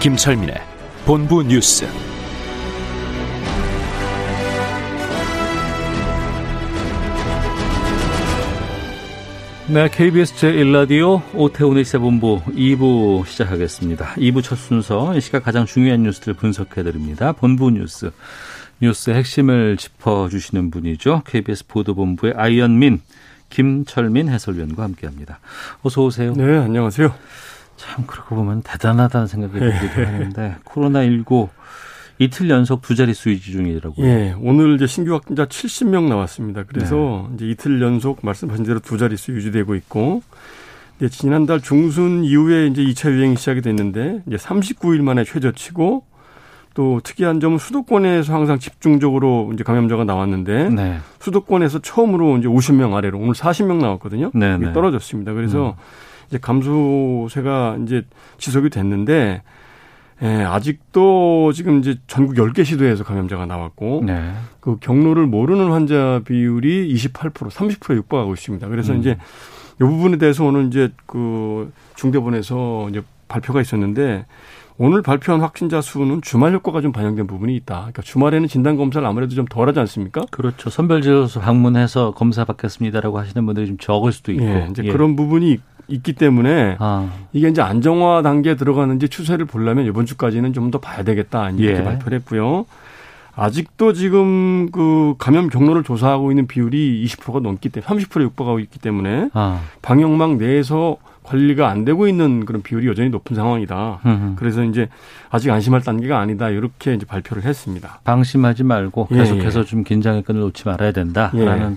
김철민의 본부 뉴스. 네, KBS 제1라디오 오태훈의 시사본부 2부 시작하겠습니다. 2부 첫 순서, 이 시각 가장 중요한 뉴스들 분석해드립니다. 본부 뉴스, 뉴스의 핵심을 짚어주시는 분이죠. KBS 보도본부의 아이언민, 김철민 해설위원과 함께합니다. 어서 오세요. 네, 안녕하세요. 참 그러고 보면 대단하다는 생각이 들기도 하는데 코로나19 이틀 연속 두 자릿수 유지 중이라고요. 예, 오늘 이제 신규 확진자 70명 나왔습니다. 그래서 네. 이제 이틀 연속 말씀하신 대로 두 자릿수 유지되고 있고, 이제 지난달 중순 이후에 이제 2차 유행이 시작이 됐는데, 이제 39일 만에 최저치고, 또 특이한 점은 수도권에서 항상 집중적으로 이제 감염자가 나왔는데, 네. 수도권에서 처음으로 이제 50명 아래로 오늘 40명 나왔거든요. 네, 네. 떨어졌습니다. 그래서 음. 이제 감소세가 이제 지속이 됐는데, 예, 아직도 지금 이제 전국 10개 시도에서 감염자가 나왔고, 네. 그 경로를 모르는 환자 비율이 28%, 30%에 육박하고 있습니다. 그래서 음. 이제 이 부분에 대해서 오늘 이제 그 중대본에서 이제 발표가 있었는데, 오늘 발표한 확진자 수는 주말 효과가 좀 반영된 부분이 있다. 그러니까 주말에는 진단 검사를 아무래도 좀 덜하지 않습니까? 그렇죠. 선별진료소 방문해서 검사 받겠습니다라고 하시는 분들이 좀 적을 수도 있고. 예, 이제 예. 그런 부분이 있기 때문에 아. 이게 이제 안정화 단계에 들어가는지 추세를 보려면 이번 주까지는 좀 더 봐야 되겠다 이렇게 예. 발표를 했고요. 아직도 지금 그 감염 경로를 조사하고 있는 비율이 20%가 넘기 때문에 30%에 육박하고 있기 때문에 아. 방역망 내에서 관리가 안 되고 있는 그런 비율이 여전히 높은 상황이다. 음흠. 그래서 이제 아직 안심할 단계가 아니다. 이렇게 이제 발표를 했습니다. 방심하지 말고 계속해서 예, 예. 좀 긴장의 끈을 놓지 말아야 된다라는 예.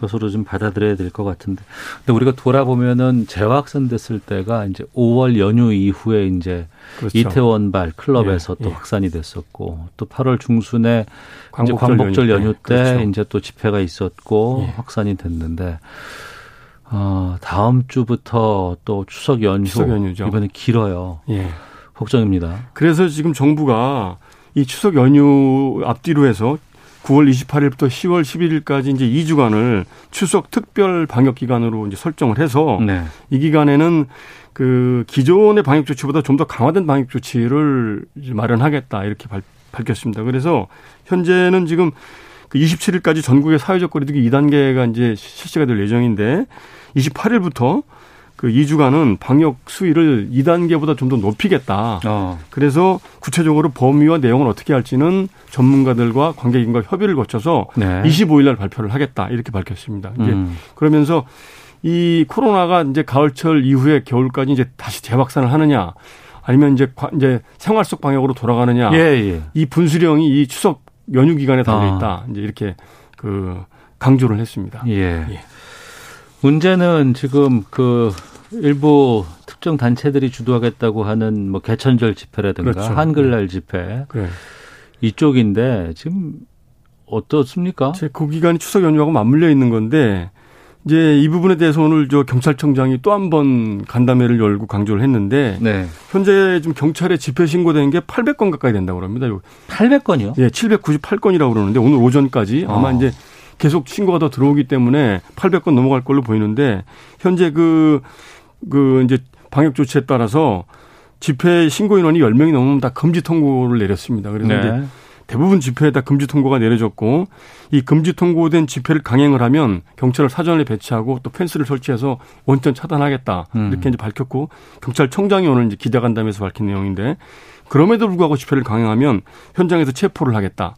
것으로 좀 받아들여야 될 것 같은데. 근데 우리가 돌아보면은 재확산 됐을 때가 이제 5월 연휴 이후에 이제 그렇죠. 이태원발 클럽에서 예, 또 예. 확산이 됐었고 또 8월 중순에 광복절, 광복절 연휴, 연휴 때 그렇죠. 이제 또 집회가 있었고 예. 확산이 됐는데 어, 다음 주부터 또 추석 연휴 추석 연휴죠. 이번에 길어요. 예. 걱정입니다. 그래서 지금 정부가 이 추석 연휴 앞뒤로 해서 9월 28일부터 10월 11일까지 이제 2주간을 추석 특별 방역 기간으로 이제 설정을 해서 네. 이 기간에는 그 기존의 방역 조치보다 좀 더 강화된 방역 조치를 마련하겠다 이렇게 발, 밝혔습니다. 그래서 현재는 지금 그 27일까지 전국의 사회적 거리두기 2단계가 이제 실시가 될 예정인데 28일부터 그 2주간은 방역 수위를 2단계보다 좀 더 높이겠다. 어. 그래서 구체적으로 범위와 내용을 어떻게 할지는 전문가들과 관계기관과 협의를 거쳐서 네. 25일 날 발표를 하겠다. 이렇게 밝혔습니다. 이제 음. 그러면서 이 코로나가 이제 가을철 이후에 겨울까지 이제 다시 재확산을 하느냐 아니면 이제 이제 생활 속 방역으로 돌아가느냐 예, 예. 이 분수령이 이 추석 연휴 기간에 달려 있다. 아. 이제 이렇게 그 강조를 했습니다. 예. 예. 문제는 지금 그 일부 특정 단체들이 주도하겠다고 하는 뭐 개천절 집회라든가 그렇죠. 한글날 집회 그래. 이쪽인데 지금 어떻습니까? 그 기간이 추석 연휴하고 맞물려 있는 건데 이제 이 부분에 대해서 오늘 저 경찰청장이 또 한 번 간담회를 열고 강조를 했는데 네. 현재 좀 경찰에 집회 신고된 게 800건 가까이 된다고 합니다. 800건이요? 예, 798건이라고 그러는데 오늘 오전까지 아마 어. 이제 계속 신고가 더 들어오기 때문에 800건 넘어갈 걸로 보이는데 현재 그, 그 이제 방역 조치에 따라서 집회 신고 인원이 10명이 넘으면 다 금지 통고를 내렸습니다. 그래서 네. 이제 대부분 집회에다 금지 통고가 내려졌고 이 금지 통고된 집회를 강행을 하면 경찰을 사전에 배치하고 또 펜스를 설치해서 원전 차단하겠다 음. 이렇게 이제 밝혔고 경찰청장이 오늘 이제 기자간담회에서 밝힌 내용인데 그럼에도 불구하고 집회를 강행하면 현장에서 체포를 하겠다.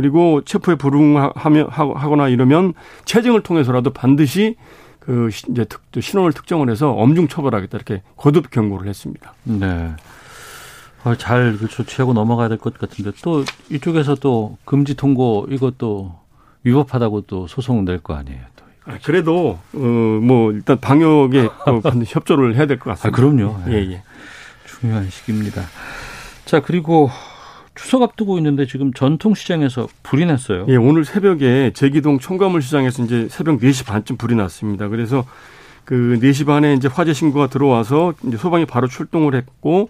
그리고 체포에 불응하거나 이러면 체증을 통해서라도 반드시 그 이제 특, 신원을 특정을 해서 엄중 처벌하겠다 이렇게 거듭 경고를 했습니다. 네. 어, 잘 조치하고 넘어가야 될 것 같은데 또 이쪽에서 또 금지 통고 이것도 위법하다고 또 소송 낼 거 아니에요. 또. 아, 그래도 어뭐 일단 방역에 어, 협조를 해야 될 것 같습니다. 아, 그럼요. 예, 예. 중요한 시기입니다. 자, 그리고 추석 앞두고 있는데 지금 전통시장에서 불이 났어요. 예, 오늘 새벽에 제기동 청가물 시장에서 이제 새벽 4시 반쯤 불이 났습니다. 그래서 그 4시 반에 이제 화재 신고가 들어와서 이제 소방이 바로 출동을 했고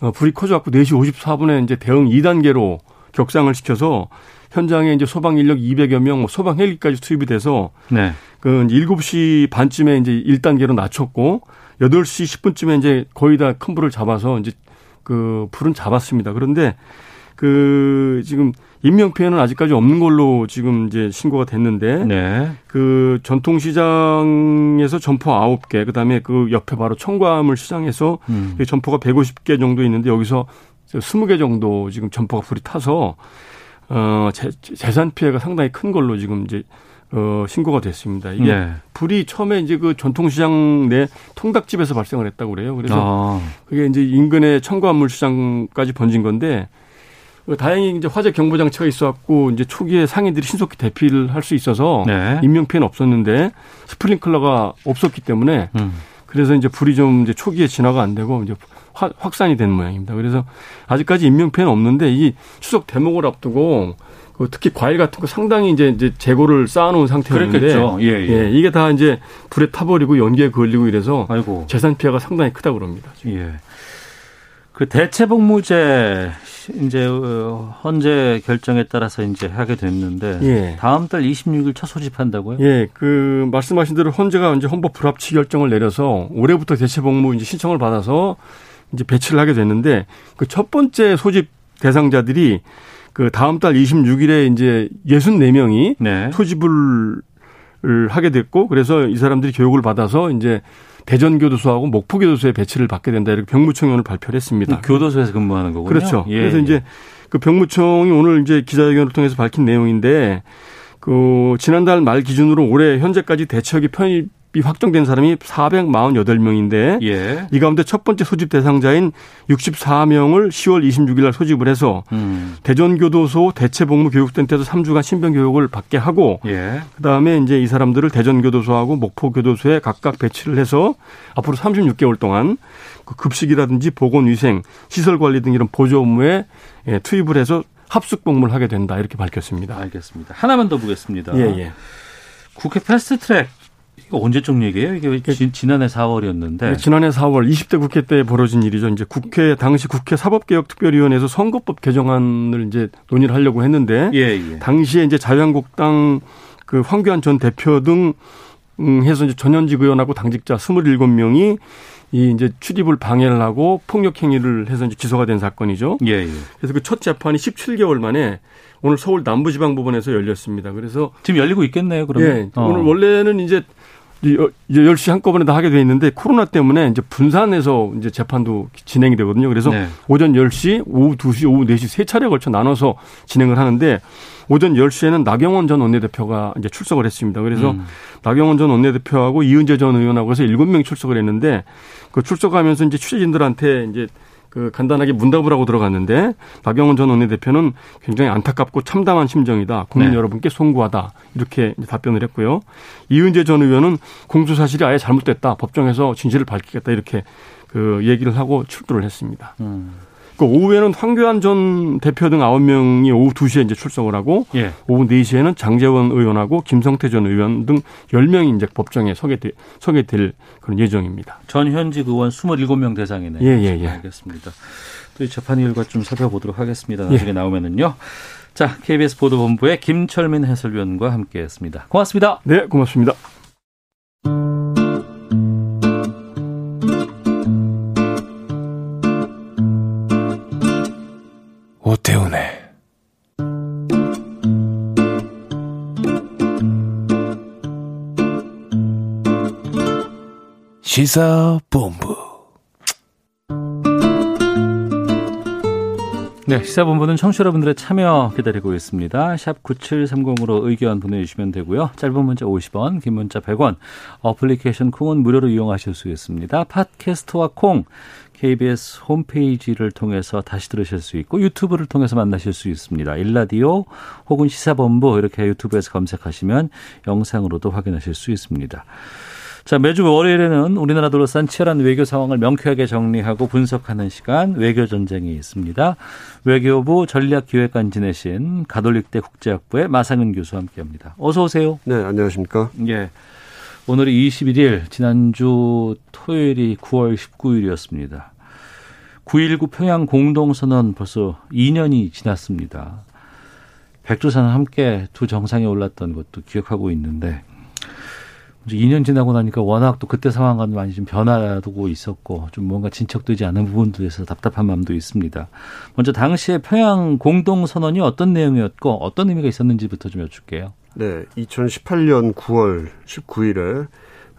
어, 불이 커져갖고 4시 54분에 이제 대응 2단계로 격상을 시켜서 현장에 이제 소방 인력 200여 명, 뭐 소방 헬기까지 투입이 돼서 네. 그 7시 반쯤에 이제 1단계로 낮췄고 8시 10분쯤에 이제 거의 다 큰 불을 잡아서 이제 그 불은 잡았습니다. 그런데 그 지금 인명 피해는 아직까지 없는 걸로 지금 이제 신고가 됐는데 네. 그 전통시장에서 점포 9개 그다음에 그 옆에 바로 청과물 시장에서 음. 점포가 150개 정도 있는데 여기서 20개 정도 지금 점포가 불이 타서 어 재, 재산 피해가 상당히 큰 걸로 지금 이제 어, 신고가 됐습니다. 이게 네. 불이 처음에 이제 그 전통시장 내 통닭집에서 발생을 했다고 그래요. 그래서 아. 그게 이제 인근의 청과물 시장까지 번진 건데 그 다행히 이제 화재 경보 장치가 있어갖고 이제 초기에 상인들이 신속히 대피를 할 수 있어서 네. 인명 피해는 없었는데 스프링클러가 없었기 때문에 음. 그래서 이제 불이 좀 이제 초기에 진화가 안 되고 이제 확산이 된 모양입니다. 그래서 아직까지 인명 피해는 없는데 이 추석 대목을 앞두고 그 특히 과일 같은 거 상당히 이제 이제 재고를 쌓아놓은 상태였는데 예, 예. 예, 이게 다 이제 불에 타버리고 연기에 걸리고 이래서 아이고. 재산 피해가 상당히 크다고 그럽니다. 예. 그 대체복무제 이제 어, 헌재 결정에 따라서 이제 하게 됐는데 예. 다음 달 26일 첫 소집한다고요? 예, 그 말씀하신 대로 헌재가 이제 헌법 불합치 결정을 내려서 올해부터 대체복무 이제 신청을 받아서 이제 배치를 하게 됐는데 그 첫 번째 소집 대상자들이 그 다음 달 26일에 이제 64명이 네. 소집을 하게 됐고 그래서 이 사람들이 교육을 받아서 이제 대전 교도소하고 목포 교도소에 배치를 받게 된다 이렇게 병무청이 오늘 발표를 했습니다. 교도소에서 근무하는 거군요. 그렇죠. 예. 그래서 이제 그 병무청이 오늘 이제 기자회견을 통해서 밝힌 내용인데 그 지난달 말 기준으로 올해 현재까지 대책이 편입 이 확정된 사람이 448명인데 예. 이 가운데 첫 번째 소집 대상자인 64명을 10월 26일 날 소집을 해서 음. 대전교도소 대체복무 교육센터에서 3주간 신병 교육을 받게 하고 예. 그다음에 이제 이 사람들을 대전교도소하고 목포교도소에 각각 배치를 해서 앞으로 36개월 동안 그 급식이라든지 보건위생, 시설관리 등 이런 보조 업무에 예, 투입을 해서 합숙 복무를 하게 된다 이렇게 밝혔습니다. 알겠습니다. 하나만 더 보겠습니다. 예, 예. 국회 패스트트랙 언제적 얘기예요? 이게 지, 지난해 4월이었는데. 네, 지난해 4월 20대 국회 때 벌어진 일이죠. 이제 국회 당시 국회 사법개혁특별위원회에서 선거법 개정안을 이제 논의를 하려고 했는데 예, 예. 당시에 이제 자유한국당 그 황교안 전 대표 등 음, 해서 이제 전현직 의원하고 당직자 27명이 이 이제 출입을 방해를 하고 폭력 행위를 해서 이제 기소가 된 사건이죠. 예, 예. 그래서 그 첫 재판이 17개월 만에 오늘 서울 남부지방법원에서 열렸습니다. 그래서 지금 열리고 있겠네요. 그러면 예, 어. 오늘 원래는 이제 이제 10시 한꺼번에 다 하게 돼 있는데 코로나 때문에 이제 분산해서 이제 재판도 진행이 되거든요. 그래서 네. 오전 10시, 오후 2시, 오후 4시 세 차례 걸쳐 나눠서 진행을 하는데 오전 10시에는 나경원 전 원내대표가 이제 출석을 했습니다. 그래서 음. 나경원 전 원내대표하고 이은재 전 의원하고 해서 7명이 출석을 했는데 그 출석하면서 이제 취재진들한테 이제 그 간단하게 문답을 하고 들어갔는데 박영원 전 원내대표는 굉장히 안타깝고 참담한 심정이다. 국민 네. 여러분께 송구하다. 이렇게 답변을 했고요. 이은재 전 의원은 공소 사실이 아예 잘못됐다. 법정에서 진실을 밝히겠다. 이렇게 그 얘기를 하고 출두를 했습니다. 음. 그 오후에는 황교안 전 대표 등 아홉 명이 오후 2시에 이제 출석을 하고 예. 오후 4시에는 장재원 의원하고 김성태 전 의원 등 10명이 이제 법정에 서게 될, 서게 될 그런 예정입니다. 전현직 의원 27명 대상이네요. 예, 예, 예. 알겠습니다. 또이 재판 일과 좀 살펴보도록 하겠습니다. 나중에 예. 나오면은요. 자, KBS 보도본부의 김철민 해설위원과 함께했습니다. 고맙습니다. 네, 고맙습니다. 오태훈의 시사본부 네, 시사본부는 청취 자 여러분들의 참여 기다리고 있습니다. 샵 9730으로 의견 보내주시면 되고요. 짧은 문자 50원, 긴 문자 100원, 어플리케이션 콩은 무료로 이용하실 수 있습니다. 팟캐스트와 콩, KBS 홈페이지를 통해서 다시 들으실 수 있고 유튜브를 통해서 만나실 수 있습니다. 일라디오 혹은 시사본부 이렇게 유튜브에서 검색하시면 영상으로도 확인하실 수 있습니다. 자, 매주 월요일에는 우리나라 둘러싼 치열한 외교 상황을 명쾌하게 정리하고 분석하는 시간 외교 전쟁이 있습니다. 외교부 전략기획관 지내신 가톨릭대 국제학부의 마상은 교수와 함께합니다. 어서 오세요. 네, 안녕하십니까? 예. 오늘이 21일, 지난주 토요일이 9월 19일이었습니다. 9.19 평양 공동선언 벌써 2년이 지났습니다. 백두산 함께 두 정상에 올랐던 것도 기억하고 있는데 2년 지나고 나니까 워낙 또 그때 상황과는 많이 좀 변화도 있었고 좀 뭔가 진척되지 않은 부분들에서 답답한 마음도 있습니다. 먼저 당시에 평양 공동 선언이 어떤 내용이었고 어떤 의미가 있었는지부터 좀 여쭐게요. 네, 2018년 9월 19일에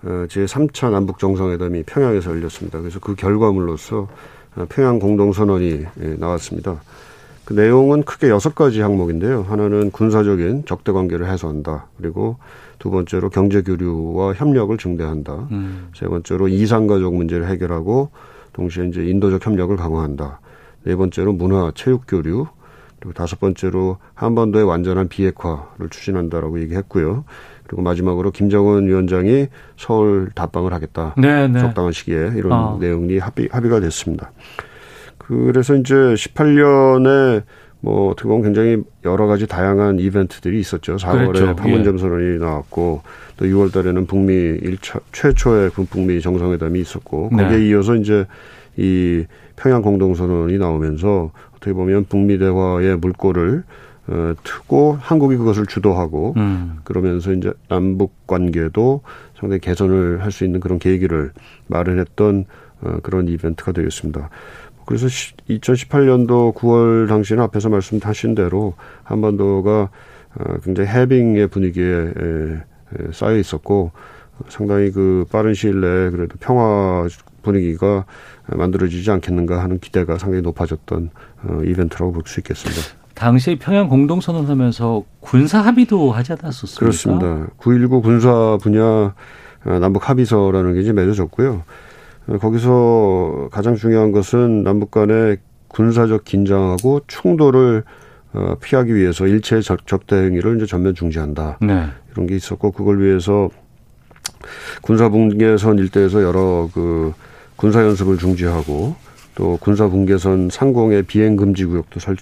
제3차 남북 정상회담이 평양에서 열렸습니다. 그래서 그 결과물로서 어, 평양 공동선언이 예, 나왔습니다. 그 내용은 크게 여섯 가지 항목인데요. 하나는 군사적인 적대 관계를 해소한다. 그리고 두 번째로 경제 교류와 협력을 증대한다. 음. 세 번째로 이산가족 문제를 해결하고 동시에 이제 인도적 협력을 강화한다. 네 번째로 문화 체육 교류 그리고 다섯 번째로 한반도의 완전한 비핵화를 추진한다라고 얘기했고요. 그리고 마지막으로 김정은 위원장이 서울 답방을 하겠다. 네네. 네. 적당한 시기에 이런 어. 내용이 합의, 합의가 됐습니다. 그래서 이제 18년에 뭐 어떻게 보면 굉장히 여러 가지 다양한 이벤트들이 있었죠. 4월에 그렇죠. 판문점 예. 선언이 나왔고 또 6월 달에는 북미 1차 최초의 북미 정상회담이 있었고 네. 거기에 네. 이어서 이제 이 평양 공동선언이 나오면서 어떻게 보면 북미 대화의 물꼬를 어, 트고 한국이 그것을 주도하고 음. 그러면서 이제 남북 관계도 상당히 개선을 할 수 있는 그런 계기를 마련했던 어, 그런 이벤트가 되겠습니다. 그래서 2018년도 9월 당시는 앞에서 말씀하신 대로 한반도가 어, 굉장히 해빙의 분위기에 쌓여 있었고 상당히 그 빠른 시일 내에 그래도 평화 분위기가 만들어지지 않겠는가 하는 기대가 상당히 높아졌던 어, 이벤트라고 볼 수 있겠습니다. 당시 평양 공동선언하면서 군사 합의도 하지 않았었습니까? 그렇습니다. 9.19 군사 분야 어, 남북 합의서라는 게 이제 맺어졌고요. 거기서 가장 중요한 것은 남북 간의 군사적 긴장하고 충돌을 어, 피하기 위해서 일체 적대 행위를 이제 전면 중지한다. 네. 이런 게 있었고 그걸 위해서 군사 분계선 일대에서 여러 그 군사 연습을 중지하고 또 군사 분계선 상공의 비행 금지 구역도 설,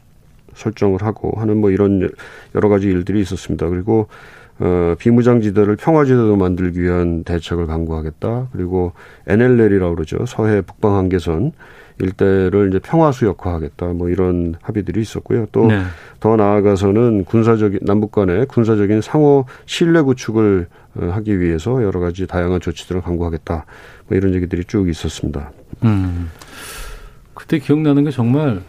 설정을 하고 하는 뭐 이런 여러 가지 일들이 있었습니다. 그리고 어, 비무장지대를 평화지대로 만들기 위한 대책을 강구하겠다. 그리고 NLL이라고 그러죠. 서해 북방 한계선 일대를 이제 평화 수역화하겠다. 뭐 이런 합의들이 있었고요. 또더 네. 나아가서는 군사적인 남북 간의 군사적인 상호 신뢰 구축을 어, 하기 위해서 여러 가지 다양한 조치들을 강구하겠다. 뭐 이런 얘기들이 쭉 있었습니다. 음. 그때 기억나는 게 정말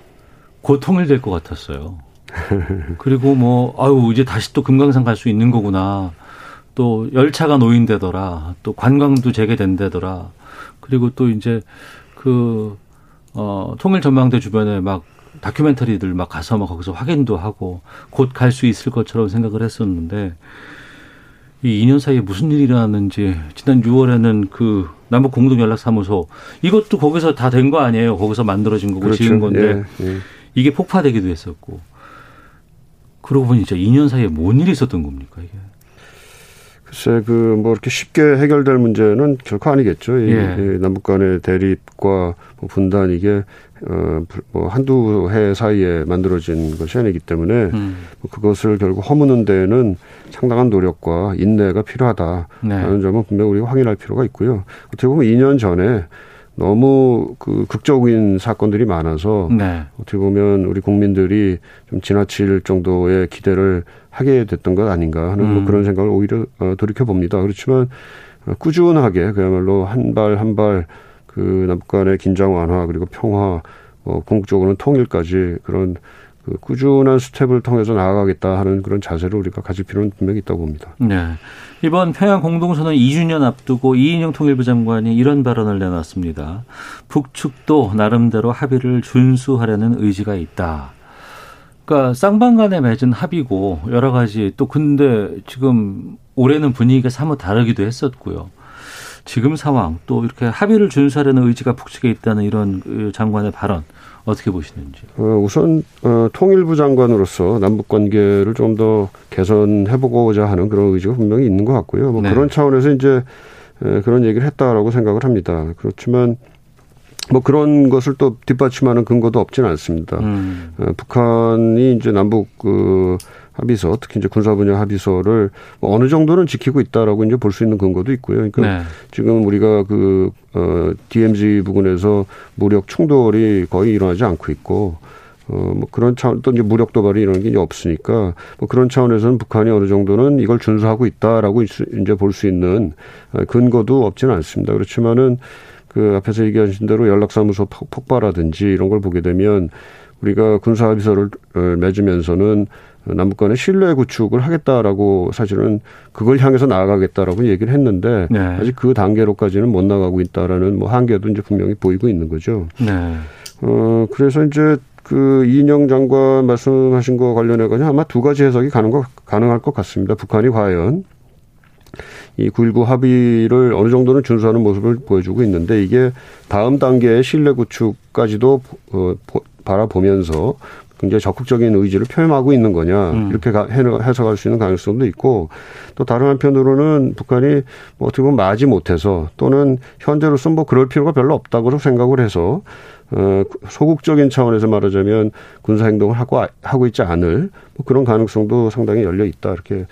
고통을 될 것 같았어요. 그리고 뭐 아유 이제 다시 또 금강산 갈 수 있는 거구나. 또 열차가 노인되더라. 또 관광도 재개된다더라. 그리고 또 이제 그 어, 통일 전망대 주변에 막 다큐멘터리들 막 가서 막 거기서 확인도 하고 곧 갈 수 있을 것처럼 생각을 했었는데 이 2년 사이에 무슨 일이 일어났는지 지난 6월에는 그 남북 공동 연락사무소 이것도 거기서 다 된 거 아니에요? 거기서 만들어진 거고 그렇죠. 지은 건데 예, 예. 이게 폭파되기도 했었고 그러고 보니 진짜 2년 사이에 뭔 일이 있었던 겁니까 이게? 글쎄 그 뭐 이렇게 쉽게 해결될 문제는 결코 아니겠죠. 이, 예. 이 남북 간의 대립과 뭐 분단 이게 어뭐 한두 해 사이에 만들어진 것이 아니기 때문에 음. 뭐 그것을 결국 허무는 데에는 상당한 노력과 인내가 필요하다라는 네. 점은 분명 히 우리가 확인할 필요가 있고요. 어떻게 보면 2년 전에 너무 그 극적인 사건들이 많아서 네. 어떻게 보면 우리 국민들이 좀 지나칠 정도의 기대를 하게 됐던 것 아닌가 하는 뭐 음. 뭐 그런 생각을 오히려 어, 돌이켜 봅니다. 그렇지만 어, 꾸준하게 그야말로 한 발 한 발 그 남북 간의 긴장 완화 그리고 평화 뭐 궁극적으로는 통일까지 그런 그 꾸준한 스텝을 통해서 나아가겠다 하는 그런 자세를 우리가 가질 필요는 분명히 있다고 봅니다. 네. 이번 평양 공동선언 2주년 앞두고 이인영 통일부 장관이 이런 발언을 내놨습니다. 북측도 나름대로 합의를 준수하려는 의지가 있다. 그러니까 쌍방 간에 맺은 합의고 여러 가지 또 근데 지금 올해는 분위기가 사뭇 다르기도 했었고요. 지금 상황 또 이렇게 합의를 준수하려는 의지가 북측에 있다는 이런 그 장관의 발언 어떻게 보시는지? 어, 우선 어, 통일부 장관으로서 남북 관계를 좀 더 개선해보고자 하는 그런 의지가 분명히 있는 것 같고요. 뭐 네. 그런 차원에서 이제 에, 그런 얘기를 했다라고 생각을 합니다. 그렇지만 뭐 그런 것을 또 뒷받침하는 근거도 없지는 않습니다. 음. 어, 북한이 이제 남북 그 합의서, 특히 이제 군사 분야 합의서를 뭐 어느 정도는 지키고 있다라고 이제 볼 수 있는 근거도 있고요. 그러니까 네. 지금 우리가 그, 어, DMZ 부근에서 무력 충돌이 거의 일어나지 않고 있고, 어, 뭐 그런 차원, 또 이제 무력 도발이 이런 게 이제 없으니까 뭐 그런 차원에서는 북한이 어느 정도는 이걸 준수하고 있다라고 이제 볼 수 있는 어, 근거도 없지는 않습니다. 그렇지만은 그 앞에서 얘기하신 대로 연락사무소 폭발하든지 이런 걸 보게 되면 우리가 군사 합의서를 어, 맺으면서는 남북 간의 신뢰 구축을 하겠다라고 사실은 그걸 향해서 나아가겠다라고 얘기를 했는데 네. 아직 그 단계로까지는 못 나가고 있다라는 뭐 한계도 이제 분명히 보이고 있는 거죠. 네. 어 그래서 이제 그 이인영 장관 말씀하신 거 관련해 가지고 아마 두 가지 해석이 가능 거 가능할 것 같습니다. 북한이 과연 이 9.19 합의를 어느 정도는 준수하는 모습을 보여주고 있는데 이게 다음 단계의 신뢰 구축까지도 어, 바라보면서 굉장히 적극적인 의지를 표명하고 있는 거냐 음. 이렇게 해석할 수 있는 가능성도 있고 또 다른 한편으로는 북한이 뭐 어떻게 보면 마지 못해서 또는 현재로서는 뭐 그럴 필요가 별로 없다고 생각을 해서 어 소극적인 차원에서 말하자면 군사 행동을 하고 하고 있지 않을 뭐 그런 가능성도 상당히 열려 있다 이렇게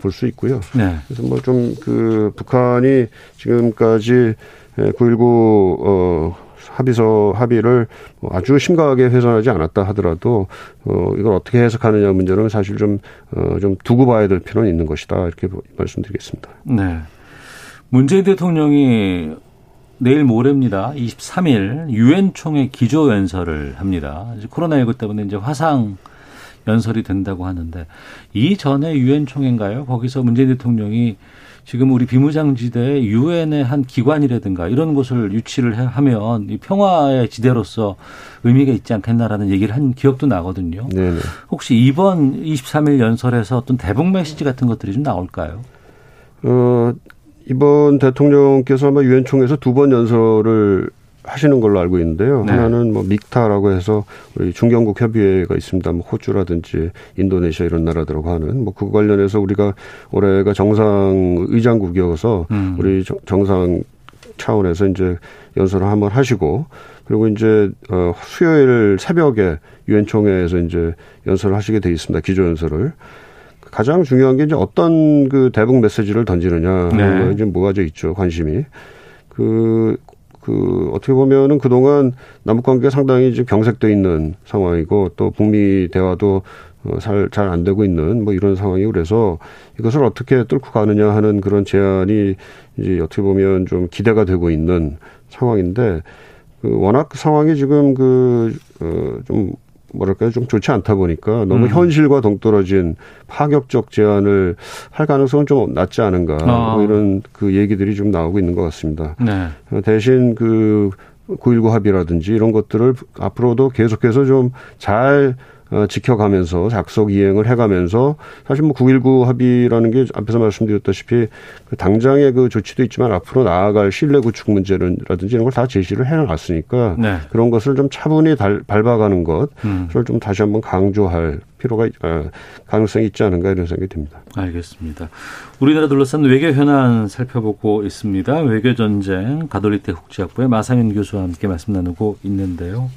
볼 수 있고요. 네. 그래서 뭐 좀 그 북한이 지금까지 9.19 어 합의서 합의를 뭐 아주 심각하게 훼손하지 않았다 하더라도 어 이걸 어떻게 해석하느냐 문제는 사실 좀어좀 어, 두고 봐야 될 필요는 있는 것이다 이렇게 말씀드리겠습니다. 네. 문재인 대통령이 내일 모레입니다. 23일 유엔 총회 기조 연설을 합니다. 코로나19 때문에 이제 화상 연설이 된다고 하는데 이 전에 유엔 총회인가요? 거기서 문재인 대통령이 지금 우리 비무장지대 유엔의 한 기관이라든가 이런 곳을 유치를 하면 이 평화의 지대로서 의미가 있지 않겠나라는 얘기를 한 기억도 나거든요. 네네. 혹시 이번 23일 연설에서 어떤 대북 메시지 같은 것들이 좀 나올까요? 어, 이번 대통령께서 아마 유엔 총회에서 두 번 연설을 하시는 걸로 알고 있는데요. 네. 하나는 뭐 믹타라고 해서 우리 중경국 협의회가 있습니다. 뭐 호주라든지 인도네시아 이런 나라들하고 하는 뭐그 관련해서 우리가 올해가 정상 의장국이어서 음. 우리 정상 차원에서 이제 연설을 한번 하시고 그리고 이제 어 수요일 새벽에 유엔 총회에서 이제 연설을 하시게 돼 있습니다. 기조 연설을. 가장 중요한 게 이제 어떤 그 대북 메시지를 던지느냐 네. 이제 모아져 있죠 관심이 그그 어떻게 보면은 그동안 남북 관계가 상당히 이제 경색돼 있는 상황이고 또 북미 대화도 어, 잘잘 안 되고 있는 뭐 이런 상황이고 그래서 이것을 어떻게 뚫고 가느냐 하는 그런 제안이 이제 어떻게 보면 좀 기대가 되고 있는 상황인데 그 워낙 상황이 지금 그어좀 뭐랄까요 좀 좋지 않다 보니까 너무 음. 현실과 동떨어진 파격적 제안을 할 가능성은 좀 낮지 않은가 아. 뭐 이런 그 얘기들이 좀 나오고 있는 것 같습니다. 네. 대신 그9.19 합의라든지 이런 것들을 앞으로도 계속해서 좀 잘 어, 지켜가면서 작석 이행을 해가면서 사실 뭐 9.19 합의라는 게 앞에서 말씀드렸다시피 그 당장의 그 조치도 있지만 앞으로 나아갈 신뢰 구축 문제라든지 이런 걸 다 제시를 해놨으니까 네. 그런 것을 좀 차분히 달, 밟아가는 것을 음. 좀 다시 한번 강조할 필요가 어, 가능성이 있지 않은가 이런 생각이 듭니다. 알겠습니다. 우리나라 둘러싼 외교 현안 살펴보고 있습니다. 외교 전쟁 가톨릭대 국제학부의 마상현 교수와 함께 말씀 나누고 있는데요.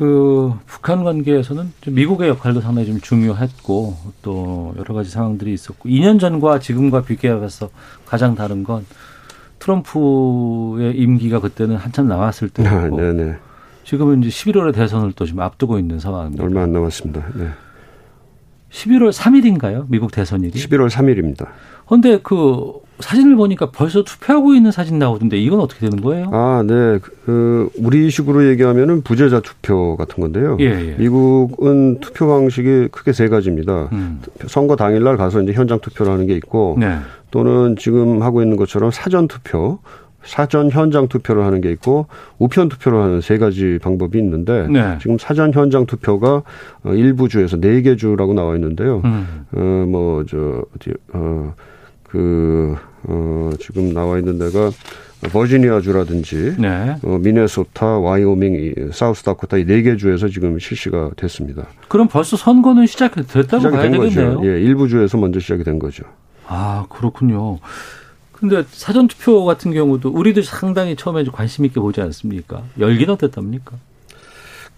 그 북한 관계에서는 미국의 역할도 상당히 좀 중요했고 또 여러 가지 상황들이 있었고 2년 전과 지금과 비교해서 가장 다른 건 트럼프의 임기가 그때는 한참 남았을 때고 아, 지금은 이제 11월에 대선을 또 지금 앞두고 있는 상황입니다. 얼마 안 남았습니다. 네. 11월 3일인가요? 미국 대선일이? 11월 3일입니다. 그런데 그 사진을 보니까 벌써 투표하고 있는 사진 나오던데 이건 어떻게 되는 거예요? 아, 네. 그 우리식으로 얘기하면은 부재자 투표 같은 건데요. 예, 예. 미국은 투표 방식이 크게 세 가지입니다. 음. 선거 당일날 가서 이제 현장 투표를 하는 게 있고 네. 또는 지금 하고 있는 것처럼 사전 투표 사전 현장 투표를 하는 게 있고 우편 투표를 하는 세 가지 방법이 있는데 네. 지금 사전 현장 투표가 어, 일부 주에서 네 개 주라고 나와 있는데요. 음. 어뭐 저 어디 어그 어 지금 나와 있는 데가 버지니아 주라든지 네. 어, 미네소타, 와이오밍, 사우스다코타 이 네 개 주에서 지금 실시가 됐습니다. 그럼 벌써 선거는 시작됐다고 시작이 봐야 되겠네요. 거죠. 예, 일부 주에서 먼저 시작이 된 거죠. 아 그렇군요. 근데 사전 투표 같은 경우도 우리도 상당히 처음에 관심 있게 보지 않습니까? 열기는 어땠답니까?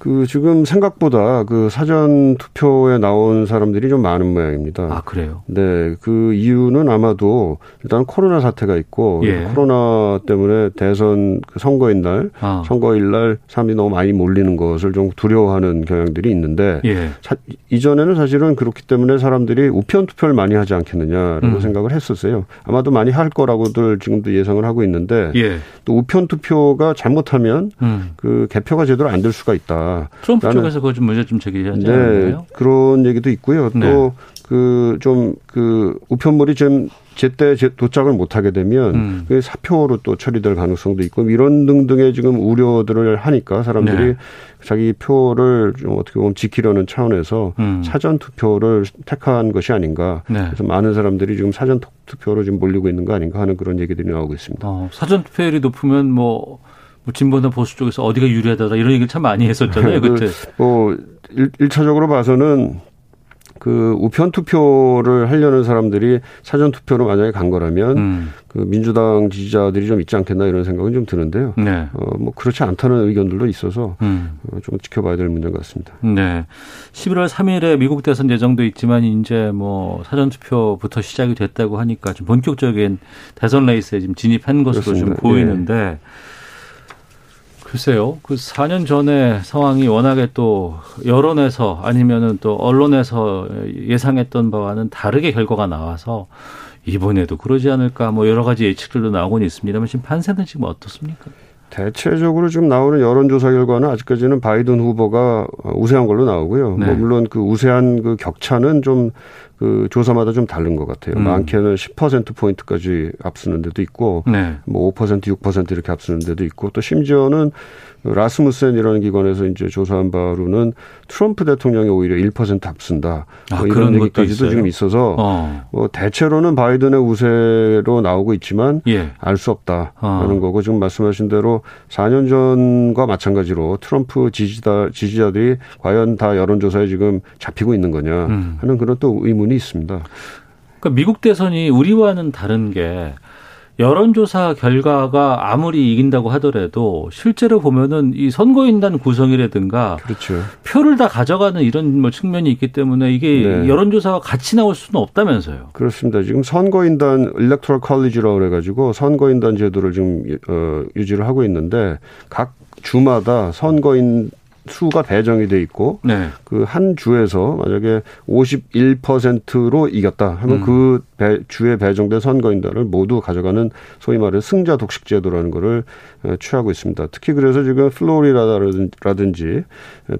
그 지금 생각보다 그 사전 투표에 나온 사람들이 좀 많은 모양입니다. 아 그래요? 네, 그 이유는 아마도 일단 코로나 사태가 있고 예. 코로나 때문에 대선 그 선거인 날, 아. 선거일 날 사람들이 너무 많이 몰리는 것을 좀 두려워하는 경향들이 있는데 예. 사, 이전에는 사실은 그렇기 때문에 사람들이 우편 투표를 많이 하지 않겠느냐라고 음. 생각을 했었어요. 아마도 많이 할 거라고들 지금도 예상을 하고 있는데 예. 또 우편 투표가 잘못하면 음. 그 개표가 제대로 안 될 수가 있다. 트럼프 쪽에서 그거 좀 문제 좀 제기하지 네, 않나요? 그런 얘기도 있고요. 또그 좀그 네. 그 우편물이 좀 제때 도착을 못하게 되면 음. 그 사표로 또 처리될 가능성도 있고 이런 등등의 지금 우려들을 하니까 사람들이 네. 자기 표를 좀 어떻게 보면 지키려는 차원에서 음. 사전 투표를 택한 것이 아닌가. 네. 그래서 많은 사람들이 지금 사전 투표로 지금 몰리고 있는 거 아닌가 하는 그런 얘기들이 나오고 있습니다. 어, 사전 투표율이 높으면 뭐 뭐 진보나 보수 쪽에서 어디가 유리하다 이런 얘기를 참 많이 했었잖아요. 그 그때. 뭐 1, 차적으로 봐서는 그 우편 투표를 하려는 사람들이 사전 투표로 만약에 간 거라면 음. 그 민주당 지지자들이 좀 있지 않겠나 이런 생각은 좀 드는데요. 네. 어 뭐 그렇지 않다는 의견들도 있어서 음. 어, 좀 지켜봐야 될 문제 같습니다. 네. 11월 3일에 미국 대선 예정도 있지만 이제 뭐 사전 투표부터 시작이 됐다고 하니까 좀 본격적인 대선 레이스에 지금 진입한 것으로 그렇습니다. 좀 보이는데 네. 글쎄요. 그 4년 전에 상황이 워낙에 또 여론에서 아니면은 또 언론에서 예상했던 바와는 다르게 결과가 나와서 이번에도 그러지 않을까 뭐 여러 가지 예측들도 나오곤 있습니다만 지금 판세는 지금 어떻습니까? 대체적으로 지금 나오는 여론조사 결과는 아직까지는 바이든 후보가 우세한 걸로 나오고요. 네. 뭐 물론 그 우세한 그 격차는 좀 그 조사마다 좀 다른 것 같아요. 음. 많게는 10% 포인트까지 앞서는 데도 있고, 네. 뭐5% 6% 이렇게 앞서는 데도 있고, 또 심지어는 라스무센이라는 기관에서 이제 조사한 바로는 트럼프 대통령이 오히려 1% 앞선다. 아, 뭐 이런 얘기까지도 지금 있어서 어. 뭐 대체로는 바이든의 우세로 나오고 있지만 예. 알수 없다라는 어. 거고 지금 말씀하신 대로 4년 전과 마찬가지로 트럼프 지지자 지지자들이 과연 다 여론조사에 지금 잡히고 있는 거냐 음. 하는 그런 또 의문이 있습니다. 그러니까 미국 대선이 우리와는 다른 게 여론조사 결과가 아무리 이긴다고 하더라도 실제로 보면은 이 선거인단 구성이라든가 그렇죠. 표를 다 가져가는 이런 뭐 측면이 있기 때문에 이게 네. 여론조사와 같이 나올 수는 없다면서요. 그렇습니다. 지금 선거인단 일렉토럴 컬리지라고 그래 가지고 선거인단 제도를 지금 어, 유지를 하고 있는데 각 주마다 선거인 수가 배정이 돼 있고 네. 그한 주에서 만약에 51%로 이겼다 하면 음. 그 배, 주에 배정된 선거인단을 모두 가져가는 소위 말해 승자 독식 제도라는 거를 어, 취하고 있습니다. 특히 그래서 지금 플로리다라든지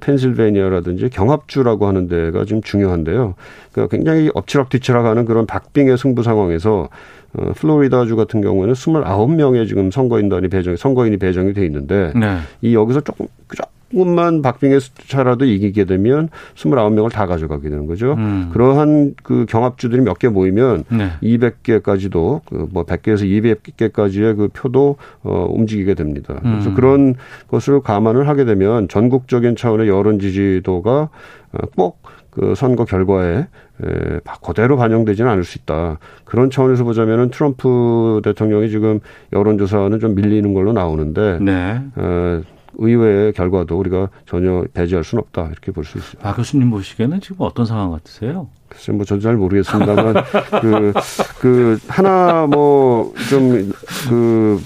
펜실베니아라든지 경합주라고 하는 데가 지금 중요한데요. 그러니까 굉장히 엎치락뒤치락하는 그런 박빙의 승부 상황에서 어, 플로리다주 같은 경우에는 29명의 지금 선거인단이 배정, 선거인이 배정이 돼 있는데 네. 이 여기서 조금 조금만 박빙의 숫자라도 이기게 되면 29명을 다 가져가게 되는 거죠. 음. 그러한 그 경합주들이 몇 개 모이면 네. 200개까지도 그 뭐 100개에서 200개까지의 그 표도 어 움직이게 됩니다. 그래서 음. 그런 것을 감안을 하게 되면 전국적인 차원의 여론 지지도가 어, 꼭그 선거 결과에 에, 그대로 반영되지는 않을 수 있다. 그런 차원에서 보자면은 트럼프 대통령이 지금 여론조사는 좀 밀리는 걸로 나오는데 네. 어, 의회의 결과도 우리가 전혀 배제할 수는 없다 이렇게 볼 수 있습니다. 아 교수님 보시기에는 지금 어떤 상황 같으세요? 글쎄 뭐 저도 잘 모르겠습니다만 그, 그 하나 뭐좀그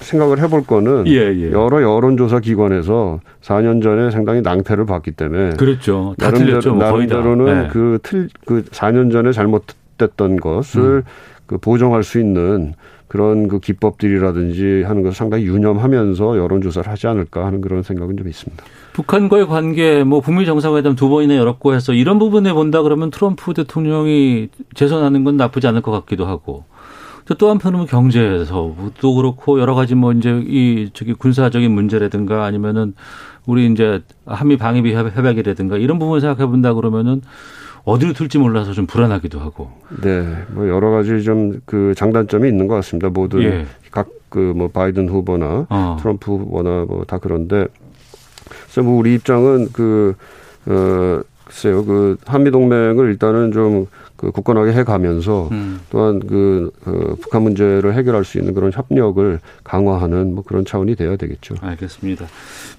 생각을 해볼 거는 예, 예. 여러 여론조사 기관에서 4년 전에 상당히 낭패를 봤기 때문에 그렇죠. 다 나름대로, 틀렸죠. 뭐 나름대로는 그틀그 네. 그 4년 전에 잘못됐던 것을 음. 그 보정할 수 있는 그런 그 기법들이라든지 하는 것을 상당히 유념하면서 여론조사를 하지 않을까 하는 그런 생각은 좀 있습니다. 북한과의 관계, 뭐 북미 정상회담 두 번이나 열었고 해서 이런 부분에 본다 그러면 트럼프 대통령이 재선하는 건 나쁘지 않을 것 같기도 하고 또 한편으로 경제에서도 그렇고 여러 가지 뭐 이제 이 저기 군사적인 문제라든가 아니면은 우리 이제 한미 방위비 협약이라든가 이런 부분을 생각해 본다 그러면은 어디로 튈지 몰라서 좀 불안하기도 하고. 네, 뭐 여러 가지 좀 그 장단점이 있는 것 같습니다. 모두 예. 각그 뭐 바이든 후보나 어. 트럼프 후보나 뭐 다 그런데 그래서 뭐 우리 입장은 그 어, 글쎄요, 그 한미 동맹을 일단은 좀 그 굳건하게 해가면서 음. 또한 그, 그 북한 문제를 해결할 수 있는 그런 협력을 강화하는 뭐 그런 차원이 돼야 되겠죠. 알겠습니다.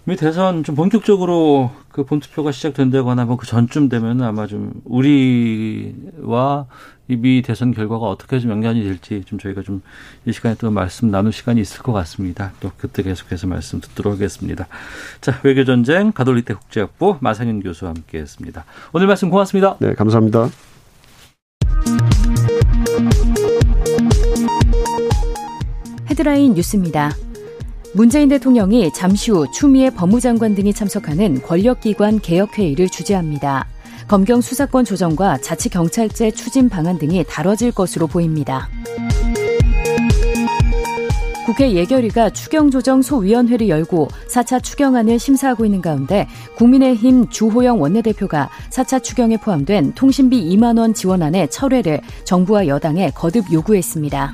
미 대선 좀 본격적으로 그 본투표가 시작된다거나 뭐 그 전쯤 되면 아마 좀 우리와 이 미 대선 결과가 어떻게 좀 연관이 될지 좀 저희가 좀 이 시간에 또 말씀 나눌 시간이 있을 것 같습니다. 또 그때 계속해서 말씀 듣도록 하겠습니다. 자, 외교전쟁 가톨릭대 국제학부 마상현 교수와 함께 했습니다. 오늘 말씀 고맙습니다. 네, 감사합니다. 헤드라인 뉴스입니다. 문재인 대통령이 잠시 후 추미애 법무장관 등이 참석하는 권력기관 개혁회의를 주재합니다. 검경 수사권 조정과 자치경찰제 추진 방안 등이 다뤄질 것으로 보입니다. 국회 예결위가 추경조정 소위원회를 열고 4차 추경안을 심사하고 있는 가운데 국민의힘 주호영 원내대표가 4차 추경에 포함된 통신비 2만 원 지원안의 철회를 정부와 여당에 거듭 요구했습니다.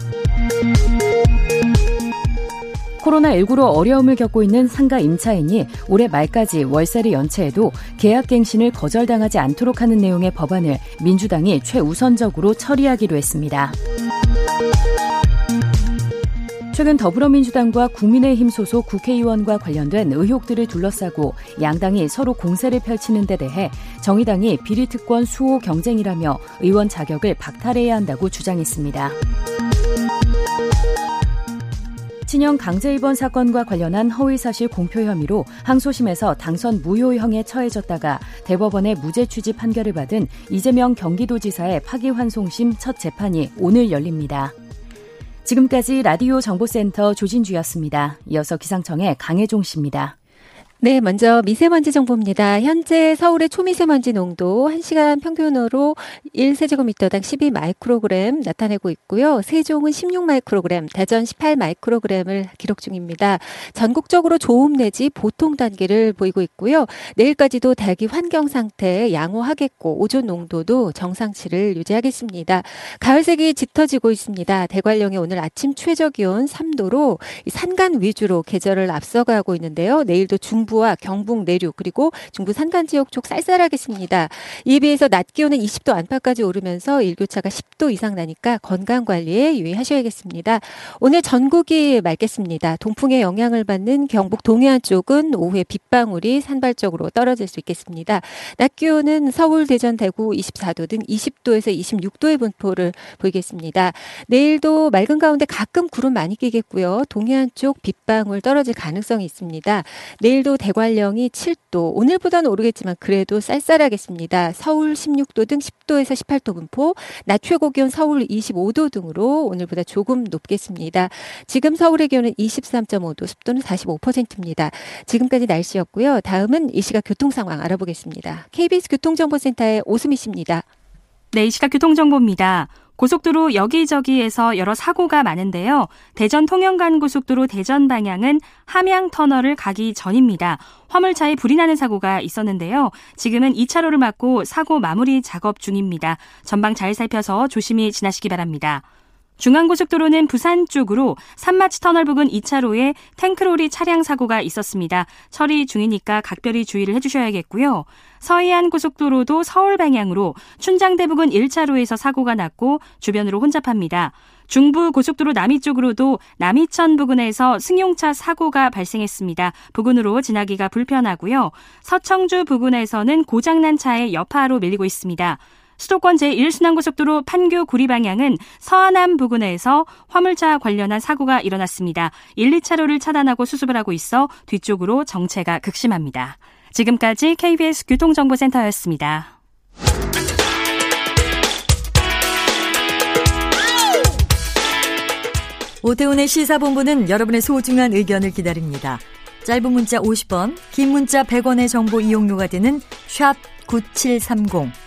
코로나19로 어려움을 겪고 있는 상가 임차인이 올해 말까지 월세를 연체해도 계약갱신을 거절당하지 않도록 하는 내용의 법안을 민주당이 최우선적으로 처리하기로 했습니다. 최근 더불어민주당과 국민의힘 소속 국회의원과 관련된 의혹들을 둘러싸고 양당이 서로 공세를 펼치는 데 대해 정의당이 비리특권 수호 경쟁이라며 의원 자격을 박탈해야 한다고 주장했습니다. 친형 강제 입원 사건과 관련한 허위 사실 공표 혐의로 항소심에서 당선 무효형에 처해졌다가 대법원의 무죄 취지 판결을 받은 이재명 경기도지사의 파기환송심 첫 재판이 오늘 열립니다. 지금까지 라디오 정보센터 조진주였습니다. 이어서 기상청의 강혜종 씨입니다. 네, 먼저 미세먼지 정보입니다. 현재 서울의 초미세먼지 농도 1시간 평균으로 1세제곱미터당 12 마이크로그램 나타내고 있고요. 세종은 16 마이크로그램, 대전 18 마이크로그램을 기록 중입니다. 전국적으로 좋음 내지 보통 단계를 보이고 있고요. 내일까지도 대기 환경 상태 양호하겠고 오존 농도도 정상치를 유지하겠습니다. 가을색이 짙어지고 있습니다. 대관령의 오늘 아침 최저 기온 3도로 산간 위주로 계절을 앞서가고 있는데요. 내일도 중 중부와 경북 내륙 그리고 중부 산간 지역 쪽 쌀쌀하겠습니다. 이에 비해서 낮 기온은 20도 안팎까지 오르면서 일교차가 10도 이상 나니까 건강 관리에 유의하셔야겠습니다. 오늘 전국이 맑겠습니다. 동풍의 영향을 받는 경북 동해안 쪽은 오후에 빗방울이 산발적으로 떨어질 수 있겠습니다. 낮 기온은 서울, 대전, 대구 24도 등 20도에서 26도의 분포를 보이겠습니다. 내일도 맑은 가운데 가끔 구름 많이 끼겠고요. 동해안 쪽 빗방울 떨어질 가능성이 있습니다. 내일도 대관령이 7도, 오늘보다는 오르겠지만 그래도 쌀쌀하겠습니다. 서울 16도 등 10도에서 18도 분포, 낮 최고 기온 서울 25도 등으로 오늘보다 조금 높겠습니다. 지금 서울의 기온은 23.5도, 습도는 45%입니다. 지금까지 날씨였고요. 다음은 이 시각 교통 상황 알아보겠습니다. KBS 교통정보센터의 오수미 씨입니다. 네, 이 시각 교통정보입니다. 고속도로 여기저기에서 여러 사고가 많은데요. 대전 통영간 고속도로 대전 방향은 함양 터널을 가기 전입니다. 화물차에 불이 나는 사고가 있었는데요. 지금은 2차로를 막고 사고 마무리 작업 중입니다. 전방 잘 살펴서 조심히 지나시기 바랍니다. 중앙고속도로는 부산 쪽으로 산마치 터널 부근 2차로에 탱크로리 차량 사고가 있었습니다. 처리 중이니까 각별히 주의를 해주셔야겠고요. 서해안 고속도로도 서울 방향으로 춘장대 부근 1차로에서 사고가 났고 주변으로 혼잡합니다. 중부 고속도로 남이 쪽으로도 남이천 부근에서 승용차 사고가 발생했습니다. 부근으로 지나기가 불편하고요. 서청주 부근에서는 고장난 차에 여파로 밀리고 있습니다. 수도권 제1순환고속도로 판교 구리 방향은 서안암 부근에서 화물차 관련한 사고가 일어났습니다. 1, 2차로를 차단하고 수습을 하고 있어 뒤쪽으로 정체가 극심합니다. 지금까지 KBS 교통정보센터였습니다. 오태훈의 시사본부는 여러분의 소중한 의견을 기다립니다. 짧은 문자 50원, 긴 문자 100원의 정보 이용료가 되는 샵 9730.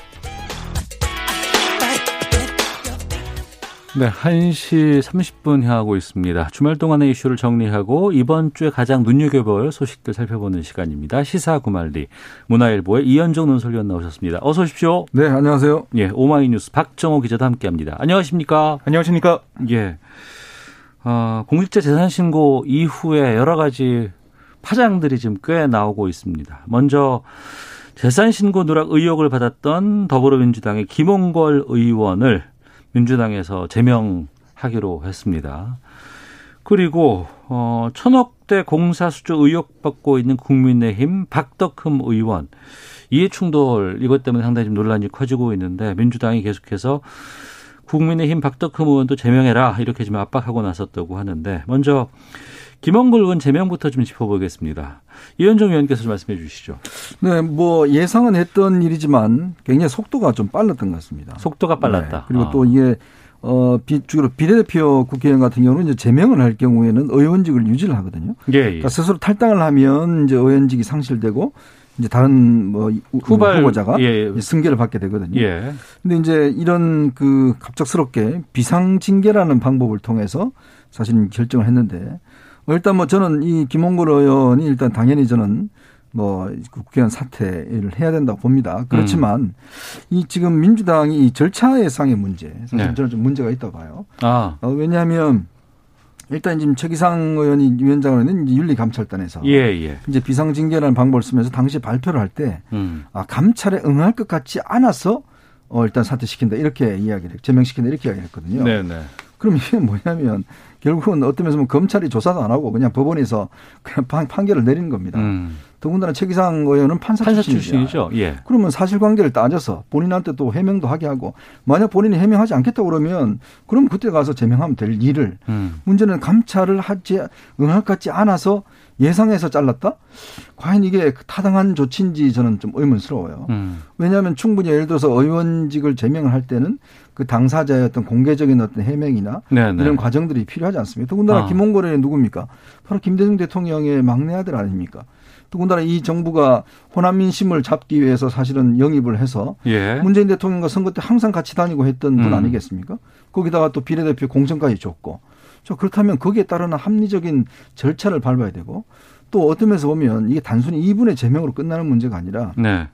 네, 1시 30분 향하고 있습니다. 주말 동안의 이슈를 정리하고 이번 주에 가장 눈여겨볼 소식들 살펴보는 시간입니다. 시사 구말리 문화일보의 이현정 논설위원 나오셨습니다. 어서 오십시오. 네, 안녕하세요. 예, 오마이뉴스 박정호 기자도 함께합니다. 안녕하십니까? 안녕하십니까? 예. 어, 공직자 재산 신고 이후에 여러 가지 파장들이 지금 꽤 나오고 있습니다. 먼저 재산 신고 누락 의혹을 받았던 더불어민주당의 김홍걸 의원을 민주당에서 제명하기로 했습니다. 그리고 어 천억대 공사 수주 의혹 받고 있는 국민의힘 박덕흠 의원 이해 충돌 이것 때문에 상당히 좀 논란이 커지고 있는데 민주당이 계속해서 국민의힘 박덕흠 의원도 제명해라 이렇게 지금 압박하고 나섰다고 하는데 먼저 김원글 의원 제명부터 좀 짚어보겠습니다. 이현정 의원께서 좀 말씀해 주시죠. 네, 뭐 예상은 했던 일이지만 굉장히 속도가 좀 빨랐던 것 같습니다. 속도가 빨랐다. 네, 그리고 아. 또 이게 어, 비, 주로 비례대표 국회의원 같은 경우는 이제 제명을 할 경우에는 의원직을 유지를 하거든요. 예, 예. 그러니까 스스로 탈당을 하면 이제 의원직이 상실되고 이제 다른 뭐 후발 후보자가 예. 승계를 받게 되거든요. 예. 근데 이제 이런 그 갑작스럽게 비상징계라는 방법을 통해서 사실 결정을 했는데 일단 뭐 저는 이 김홍걸 의원이 일단 당연히 저는 뭐 국회의원 사퇴를 해야 된다고 봅니다. 그렇지만 음. 이 지금 민주당이 이 절차의상의 문제 사실 네. 저는 좀 문제가 있다고 봐요. 아. 어, 왜냐하면 일단 지금 최기상 의원이 위원장으로는 윤리감찰단에서 예, 예. 이제 비상징계라는 방법을 쓰면서 당시 발표를 할때 음. 아, 감찰에 응할 것 같지 않아서 어, 일단 사퇴시킨다 이렇게 이야기를 제명시킨다 이렇게 이야기를 했거든요. 네, 네. 그럼 이게 뭐냐면 결국은 어떤 면에서 검찰이 조사도 안 하고 그냥 법원에서 그냥 판, 판결을 내리는 겁니다. 음. 더군다나 최기상 의원은 판사, 판사 출신이죠. 예. 그러면 사실관계를 따져서 본인한테 또 해명도 하게 하고 만약 본인이 해명하지 않겠다 고 그러면 그럼 그때 가서 제명하면 될 일을 음. 문제는 감찰을 하지 응할 것 같지 않아서 예상해서 잘랐다? 과연 이게 타당한 조치인지 저는 좀 의문스러워요. 음. 왜냐하면 충분히 예를 들어서 의원직을 제명을 할 때는 그 당사자의 어떤 공개적인 어떤 해명이나 네네. 이런 과정들이 필요하지 않습니까? 더군다나 아. 김홍걸이 누굽니까? 바로 김대중 대통령의 막내 아들 아닙니까? 더군다나 이 정부가 호남 민심을 잡기 위해서 사실은 영입을 해서 예. 문재인 대통령과 선거 때 항상 같이 다니고 했던 분 음. 아니겠습니까? 거기다가 또 비례대표 공천까지 줬고. 저 그렇다면 거기에 따르는 합리적인 절차를 밟아야 되고 또 어떤 면에서 보면 이게 단순히 이분의 제명으로 끝나는 문제가 아니라 네.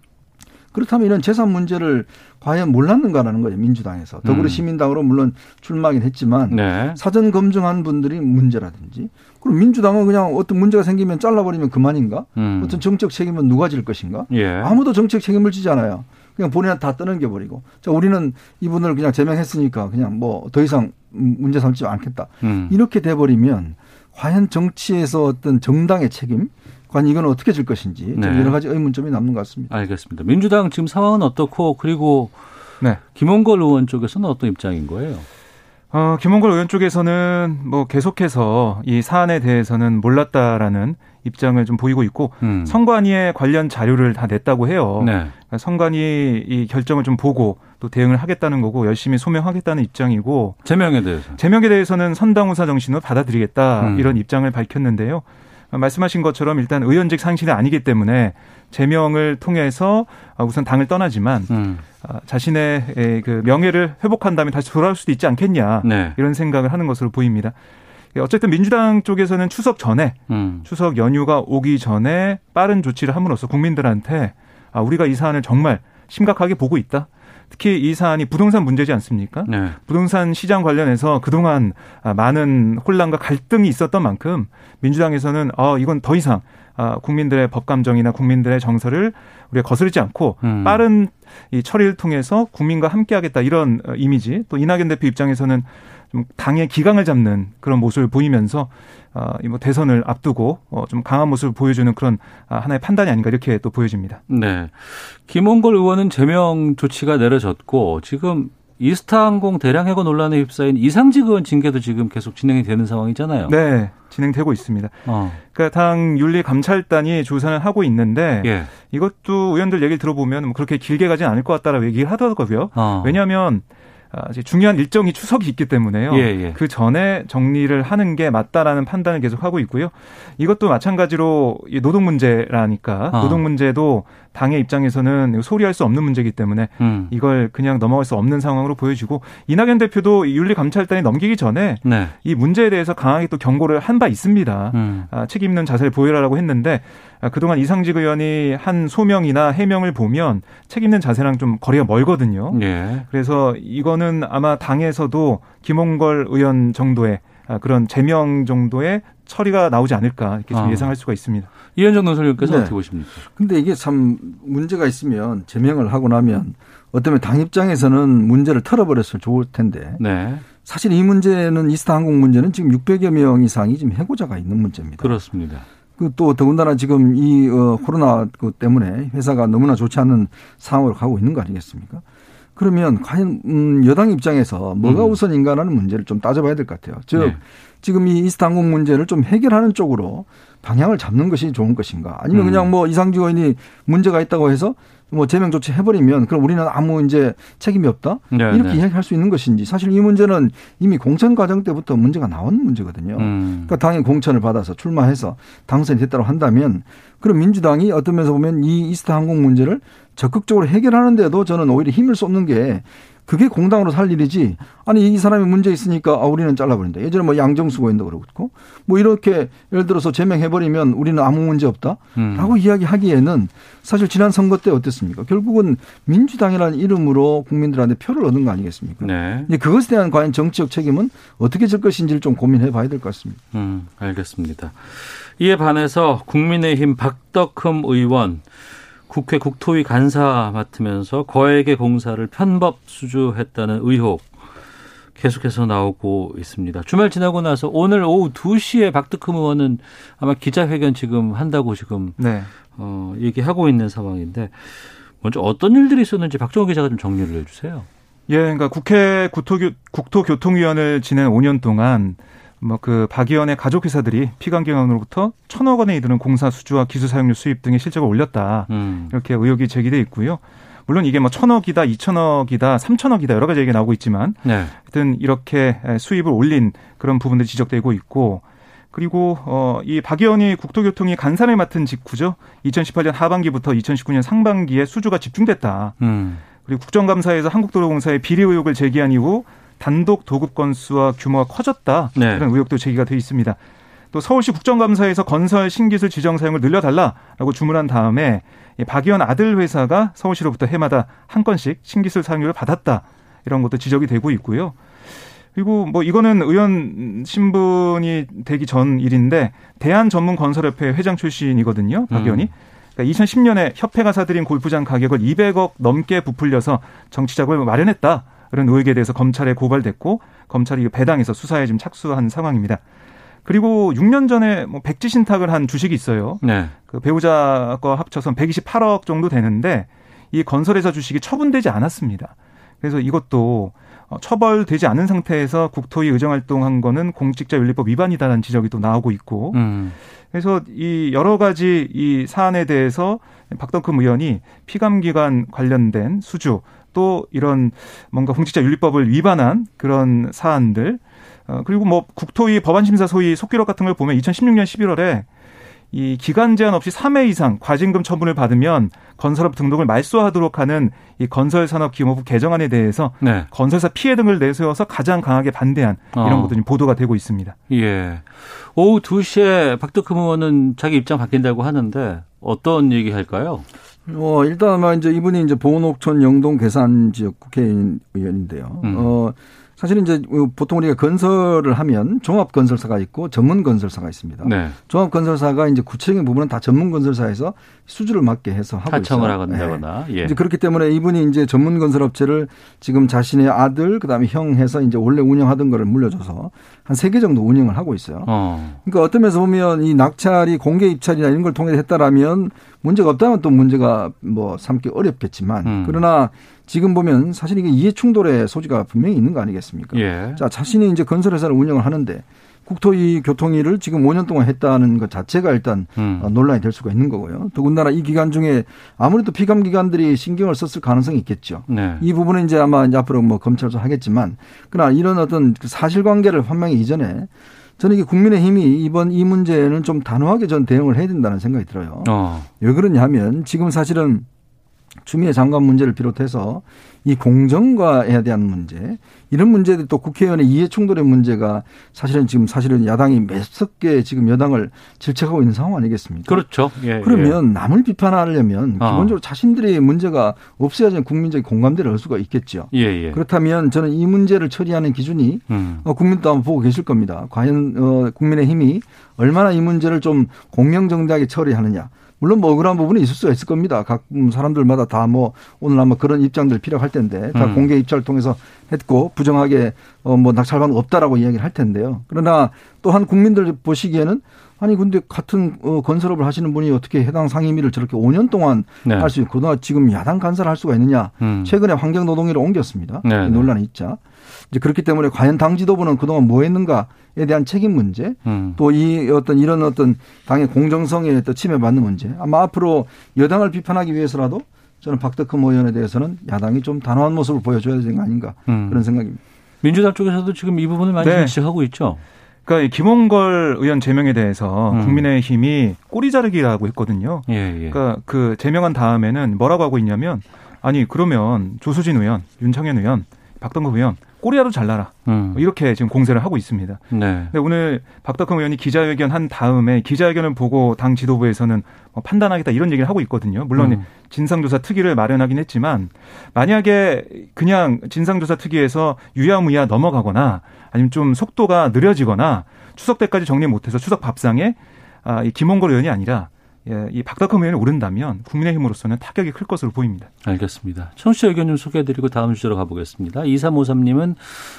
그렇다면 이런 재산 문제를 과연 몰랐는가라는 거예요 민주당에서 더불어시민당으로 물론 출마하긴 했지만 네. 사전 검증한 분들이 문제라든지 그럼 민주당은 그냥 어떤 문제가 생기면 잘라버리면 그만인가 음. 어떤 정책 책임은 누가 질 것인가 예. 아무도 정책 책임을 지지 않아요 그냥 본인한테 다 떠넘겨 버리고 자 우리는 이분을 그냥 제명했으니까 그냥 뭐 더 이상 문제 삼지 않겠다 음. 이렇게 돼버리면 과연 정치에서 어떤 정당의 책임 과연 이건 어떻게 질 것인지 좀 네. 여러 가지 의문점이 남는 것 같습니다. 알겠습니다. 민주당 지금 상황은 어떻고 그리고 네. 김원걸 의원 쪽에서는 어떤 입장인 거예요? 어, 김원걸 의원 쪽에서는 뭐 계속해서 이 사안에 대해서는 몰랐다라는 입장을 좀 보이고 있고 음. 선관위에 관련 자료를 다 냈다고 해요. 네. 그러니까 선관위 이 결정을 좀 보고 또 대응을 하겠다는 거고 열심히 소명하겠다는 입장이고 제명에 대해서 제명에 대해서는 선당우사 정신으로 받아들이겠다 음. 이런 입장을 밝혔는데요. 말씀하신 것처럼 일단 의원직 상실이 아니기 때문에 제명을 통해서 우선 당을 떠나지만 음. 자신의 그 명예를 회복한 다음에 다시 돌아올 수도 있지 않겠냐 네. 이런 생각을 하는 것으로 보입니다. 어쨌든 민주당 쪽에서는 추석 전에 음. 추석 연휴가 오기 전에 빠른 조치를 함으로써 국민들한테 아, 우리가 이 사안을 정말 심각하게 보고 있다. 특히 이 사안이 부동산 문제지 않습니까? 네. 부동산 시장 관련해서 그동안 많은 혼란과 갈등이 있었던 만큼 민주당에서는 어, 이건 더 이상 아, 국민들의 법 감정이나 국민들의 정서를 우리가 거스르지 않고 음. 빠른 이 처리를 통해서 국민과 함께하겠다 이런 어, 이미지 또 이낙연 대표 입장에서는 좀 당의 기강을 잡는 그런 모습을 보이면서 어, 이뭐 대선을 앞두고 어, 좀 강한 모습을 보여주는 그런 아, 하나의 판단이 아닌가 이렇게 또 보여집니다. 네. 김원걸 의원은 제명 조치가 내려졌고 지금 이스타항공 대량 해고 논란에 휩싸인 이상직 의원 징계도 지금 계속 진행이 되는 상황이잖아요. 네, 진행되고 있습니다. 어. 그러니까 당 윤리감찰단이 조사를 하고 있는데 예. 이것도 의원들 얘기를 들어보면 뭐 그렇게 길게 가진 않을 것 같다라고 얘기를 하더라고요. 어. 왜냐하면 아, 중요한 일정이 추석이 있기 때문에요. 예, 예. 그 전에 정리를 하는 게 맞다라는 판단을 계속 하고 있고요. 이것도 마찬가지로 노동 문제라니까 어. 노동 문제도 당의 입장에서는 소리할 수 없는 문제이기 때문에 음. 이걸 그냥 넘어갈 수 없는 상황으로 보여지고 이낙연 대표도 윤리감찰단에 넘기기 전에 네. 이 문제에 대해서 강하게 또 경고를 한 바 있습니다. 음. 아, 책임 있는 자세를 보여라라고 했는데 아, 그동안 이상직 의원이 한 소명이나 해명을 보면 책임 있는 자세랑 좀 거리가 멀거든요. 예. 그래서 이거는 아마 당에서도 김홍걸 의원 정도의 아, 그런 제명 정도의 처리가 나오지 않을까 이렇게 좀 아. 예상할 수가 있습니다. 이현정 논설님께서 네. 어떻게 보십니까? 근데 이게 참 문제가 있으면 제명을 하고 나면 어쩌면 당 입장에서는 문제를 털어버렸으면 좋을 텐데 네. 사실 이 문제는 이스타 항공 문제는 지금 600여 명 이상이 지금 해고자가 있는 문제입니다. 그렇습니다. 그또 더군다나 지금 이 어, 코로나 그 때문에 회사가 너무나 좋지 않은 상황으로 가고 있는 거 아니겠습니까? 그러면 과연 음 여당 입장에서 뭐가 음. 우선인가라는 문제를 좀 따져봐야 될 것 같아요. 즉 네. 지금 이 이스타 항공 문제를 좀 해결하는 쪽으로 방향을 잡는 것이 좋은 것인가? 아니면 음. 그냥 뭐 이상직 의원이 문제가 있다고 해서 뭐 제명 조치 해버리면 그럼 우리는 아무 이제 책임이 없다 네, 이렇게 네. 이야기할 수 있는 것인지 사실 이 문제는 이미 공천 과정 때부터 문제가 나온 문제거든요. 음. 그러니까 당이 공천을 받아서 출마해서 당선이 됐다고 한다면 그럼 민주당이 어떤 면에서 보면 이 이스타 항공 문제를 적극적으로 해결하는데도 저는 오히려 힘을 쏟는 게 그게 공당으로 살 일이지. 아니 이 사람이 문제 있으니까 아 우리는 잘라버린다. 예전에 뭐 양정수 고인도 그렇고 뭐 이렇게 예를 들어서 제명해버리면 우리는 아무 문제 없다라고 음. 이야기하기에는 사실 지난 선거 때 어땠습니까? 결국은 민주당이라는 이름으로 국민들한테 표를 얻은 거 아니겠습니까? 네. 이제 그것에 대한 과연 정치적 책임은 어떻게 질 것인지를 좀 고민해봐야 될 것 같습니다. 음, 알겠습니다. 이에 반해서 국민의힘 박덕흠 의원 국회 국토위 간사 맡으면서 거액의 공사를 편법 수주했다는 의혹 계속해서 나오고 있습니다. 주말 지나고 나서 오늘 오후 2시에 박덕흠 의원은 아마 기자회견 지금 한다고 지금 네. 어, 얘기하고 있는 상황인데 먼저 어떤 일들이 있었는지 박정호 기자가 좀 정리를 해주세요. 예, 그러니까 국회 국토교, 국토교통위원을 지낸 5년 동안 뭐그 박 의원의 가족 회사들이 피감기관으로부터 천억 원에 이르는 공사 수주와 기술 사용료 수입 등의 실적을 올렸다. 음. 이렇게 의혹이 제기돼 있고요. 물론 이게 뭐 천억이다, 이천억이다, 삼천억이다 여러 가지 얘기가 나오고 있지만 네. 하여튼 이렇게 수입을 올린 그런 부분들이 지적되고 있고 그리고 어이 박 의원이 국토교통이 간산을 맡은 직후죠. 2018년 하반기부터 2019년 상반기에 수주가 집중됐다. 음. 그리고 국정감사에서 한국도로공사의 비리 의혹을 제기한 이후 단독 도급 건수와 규모가 커졌다. 네. 이런 의혹도 제기가 돼 있습니다. 또 서울시 국정감사에서 건설 신기술 지정 사용을 늘려달라라고 주문한 다음에 박 의원 아들 회사가 서울시로부터 해마다 한 건씩 신기술 사용료를 받았다. 이런 것도 지적이 되고 있고요. 그리고 뭐 이거는 의원 신분이 되기 전 일인데 대한 전문 건설협회 회장 출신이거든요. 박 음. 의원이. 음. 그러니까 2010년에 협회가 사들인 골프장 가격을 200억 넘게 부풀려서 정치 자금을 마련했다. 이런 의혹에 대해서 검찰에 고발됐고 검찰이 배당해서 수사에 지금 착수한 상황입니다. 그리고 6년 전에 뭐 백지 신탁을 한 주식이 있어요. 네. 그 배우자과 합쳐서 128억 정도 되는데 이 건설회사 주식이 처분되지 않았습니다. 그래서 이것도 어, 처벌되지 않은 상태에서 국토위 의정활동한 거는 공직자윤리법 위반이다라는 지적이 또 나오고 있고 음. 그래서 이 여러 가지 이 사안에 대해서 박덕흠 의원이 피감기관 관련된 수주 또 이런 뭔가 공직자 윤리법을 위반한 그런 사안들 어, 그리고 뭐 국토위 법안심사 소위 속기록 같은 걸 보면 2016년 11월에 이 기간 제한 없이 3회 이상 과징금 처분을 받으면 건설업 등록을 말소하도록 하는 이 건설산업기업부 개정안에 대해서 네. 건설사 피해 등을 내세워서 가장 강하게 반대한 이런 어. 것들이 보도가 되고 있습니다. 예. 오후 2시에 박덕흠 의원은 자기 입장 바뀐다고 하는데 어떤 얘기 할까요? 어, 일단 아마 이제 이분이 이제 보은옥천 영동 괴산 지역 국회의원 의원인데요. 음. 어, 사실은 이제 보통 우리가 건설을 하면 종합 건설사가 있고 전문 건설사가 있습니다. 네. 종합 건설사가 이제 구체적인 부분은 다 전문 건설사에서 수주를 맡게 해서 하고 하청을 있어요. 하거나 네. 예. 이제 그렇기 때문에 이분이 이제 전문 건설업체를 지금 자신의 아들 그다음에 형 해서 이제 원래 운영하던 거를 물려줘서 한 세 개 정도 운영을 하고 있어요. 어. 그러니까 어떤 면에서 보면 이 낙찰이 공개 입찰이나 이런 걸 통해 서 했다라면 문제가 없다면 또 문제가 뭐 삼기 어렵겠지만 음. 그러나 지금 보면 사실 이게 이해 충돌의 소지가 분명히 있는 거 아니겠습니까? 예. 자, 자신이 이제 건설회사를 운영을 하는데 국토위 교통위를 지금 5년 동안 했다는 것 자체가 일단 음. 어, 논란이 될 수가 있는 거고요. 더군다나 이 기간 중에 아무래도 피감 기관들이 신경을 썼을 가능성이 있겠죠. 네. 이 부분은 이제 아마 이제 앞으로 뭐 검찰도 하겠지만 그러나 이런 어떤 그 사실관계를 판명하기 이전에 저는 이게 국민의힘이 이번 이 문제는 좀 단호하게 전 대응을 해야 된다는 생각이 들어요. 어. 왜 그러냐면 지금 사실은 추미애 장관 문제를 비롯해서 이 공정과에 대한 문제 이런 문제들 또 국회의원의 이해 충돌의 문제가 사실은 지금 사실은 야당이 매섭게 지금 여당을 질책하고 있는 상황 아니겠습니까? 그렇죠. 예, 그러면 예. 남을 비판하려면 어. 기본적으로 자신들의 문제가 없어야지 국민적인 공감대를 얻을 수가 있겠죠. 예, 예. 그렇다면 저는 이 문제를 처리하는 기준이 음. 어, 국민도 한번 보고 계실 겁니다. 과연 어, 국민의힘이 얼마나 이 문제를 좀 공명정대하게 처리하느냐. 물론 뭐 억울한 부분이 있을 수가 있을 겁니다. 각 사람들마다 다 뭐 오늘 아마 그런 입장들 필요할 텐데 다 음. 공개 입찰을 통해서 했고 부정하게 어뭐 거 없다라고 이야기를 할 텐데요. 그러나 또한 국민들 보시기에는 아니 근데 같은 어 건설업을 하시는 분이 어떻게 해당 상임위를 저렇게 5년 동안 네. 할수 있고 나 지금 야당 간사를 할 수가 있느냐? 음. 최근에 환경노동위를 옮겼습니다. 네, 네. 논란이 있자. 이제 그렇기 때문에 과연 당 지도부는 그동안 뭐 했는가에 대한 책임 문제, 음. 또이 어떤 이런 어떤 당의 공정성에 또 침해받는 문제. 아마 앞으로 여당을 비판하기 위해서라도 저는 박덕흠 의원에 대해서는 야당이 좀 단호한 모습을 보여줘야 되는 거 아닌가 음. 그런 생각입니다. 민주당 쪽에서도 지금 이 부분을 많이 네. 지적하고 있죠. 그러니까 김홍걸 의원 제명에 대해서 음. 국민의힘이 꼬리 자르기라고 했거든요. 예, 예. 그러니까 그 제명한 다음에는 뭐라고 하고 있냐면 아니 그러면 조수진 의원, 윤창현 의원, 박동급 의원 꼬리라도 잘라라. 음. 이렇게 지금 공세를 하고 있습니다. 네. 오늘 박덕흠 의원이 기자회견 한 다음에 기자회견을 보고 당 지도부에서는 뭐 판단하겠다 이런 얘기를 하고 있거든요. 물론 음. 진상조사 특위를 마련하긴 했지만 만약에 그냥 진상조사 특위에서 유야무야 넘어가거나 아니면 좀 속도가 느려지거나 추석 때까지 정리 못해서 추석 밥상에 아, 이 김홍걸 의원이 아니라 예, 이 박덕흠 의원이 오른다면 국민의힘으로서는 타격이 클 것으로 보입니다. 알겠습니다. 청취자 의견 좀 소개해드리고 다음 주제로 가보겠습니다. 2353님은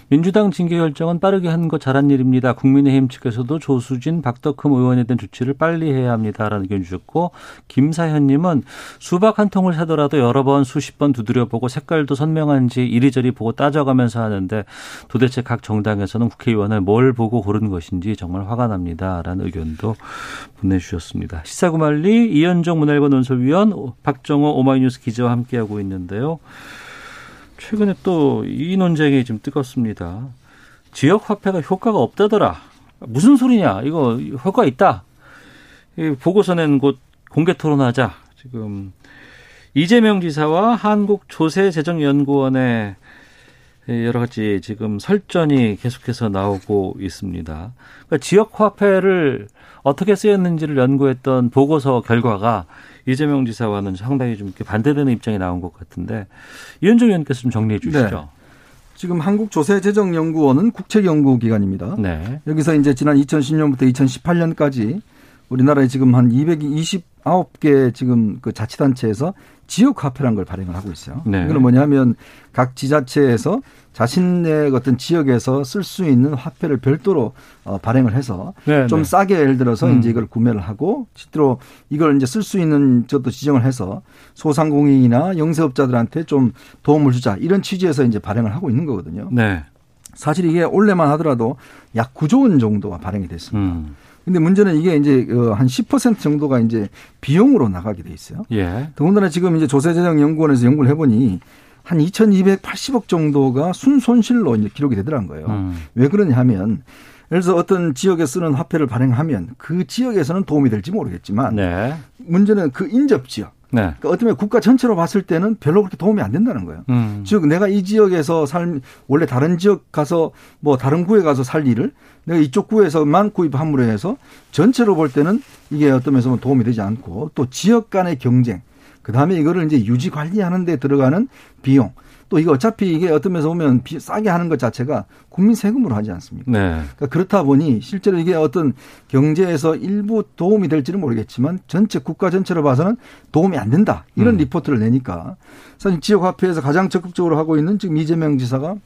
민주당 징계 결정은 빠르게 한 것 잘한 일입니다. 국민의힘 측에서도 조수진, 박덕흠 의원에 대한 조치를 빨리 해야 합니다라는 의견 주셨고 김사현님은 수박 한 통을 사더라도 여러 번 수십 번 두드려보고 색깔도 선명한지 이리저리 보고 따져가면서 하는데 도대체 각 정당에서는 국회의원을 뭘 보고 고른 것인지 정말 화가 납니다라는 의견도 보내주셨습니다. 시사구말 달리 이현정 문화일보 논설위원 박정호 오마이뉴스 기자와 함께하고 있는데요. 최근에 또 이 논쟁이 좀 뜨겁습니다. 지역 화폐가 효과가 없다더라. 무슨 소리냐? 이거 효과 있다. 보고서 낸곳 공개 토론하자. 지금 이재명 지사와 한국조세재정연구원의 여러 가지 지금 설전이 계속해서 나오고 있습니다. 그러니까 지역 화폐를 어떻게 쓰였는지를 연구했던 보고서 결과가 이재명 지사와는 상당히 좀 반대되는 입장이 나온 것 같은데 이현종 의원께서 좀 정리해 주시죠. 네. 지금 한국조세재정연구원은 국책연구기관입니다. 네. 여기서 이제 지난 2010년부터 2018년까지 우리나라에 지금 한 229개 지금 그 자치단체에서 지역 화폐라는 걸 발행을 하고 있어요. 네. 이거는 뭐냐면 각 지자체에서 자신의 어떤 지역에서 쓸 수 있는 화폐를 별도로 어, 발행을 해서 네, 좀 네. 싸게 예를 들어서 음. 이제 이걸 구매를 하고 실제로 이걸 이제 쓸 수 있는 저도 지정을 해서 소상공인이나 영세업자들한테 좀 도움을 주자 이런 취지에서 이제 발행을 하고 있는 거거든요. 네. 사실 이게 올해만 하더라도 약 9조 원 정도가 발행이 됐습니다. 음. 근데 문제는 이게 이제 어, 한10% 정도가 이제 비용으로 나가게 돼 있어요. 예. 더군다나 지금 이제 조세재정연구원에서 연구를 해보니 한 2,280억 정도가 순손실로 이제 기록이 되더란 거예요. 음. 왜 그러냐 하면 예를 들어서 어떤 지역에 쓰는 화폐를 발행하면 그 지역에서는 도움이 될지 모르겠지만 네. 문제는 그 인접 지역 네. 그러니까 어떻게 보면 국가 전체로 봤을 때는 별로 그렇게 도움이 안 된다는 거예요. 음. 즉 내가 이 지역에서 살 원래 다른 지역 가서 뭐 다른 구에 가서 살 일을 내가 이쪽 구에서만 구입 함으로 해서 전체로 볼 때는 이게 어떤 면에서 도움이 되지 않고 또 지역 간의 경쟁 그 다음에 이거를 이제 유지 관리하는 데 들어가는 비용. 또 이게 어차피 이게 어떤 면에서 보면 싸게 하는 것 자체가 국민 세금으로 하지 않습니까? 네. 그러니까 그렇다 보니 실제로 이게 어떤 경제에서 일부 도움이 될지는 모르겠지만 전체 국가 전체로 봐서는 도움이 안 된다. 이런 음. 리포트를 내니까 사실 지역 화폐에서 가장 적극적으로 하고 있는 지금 이재명 지사가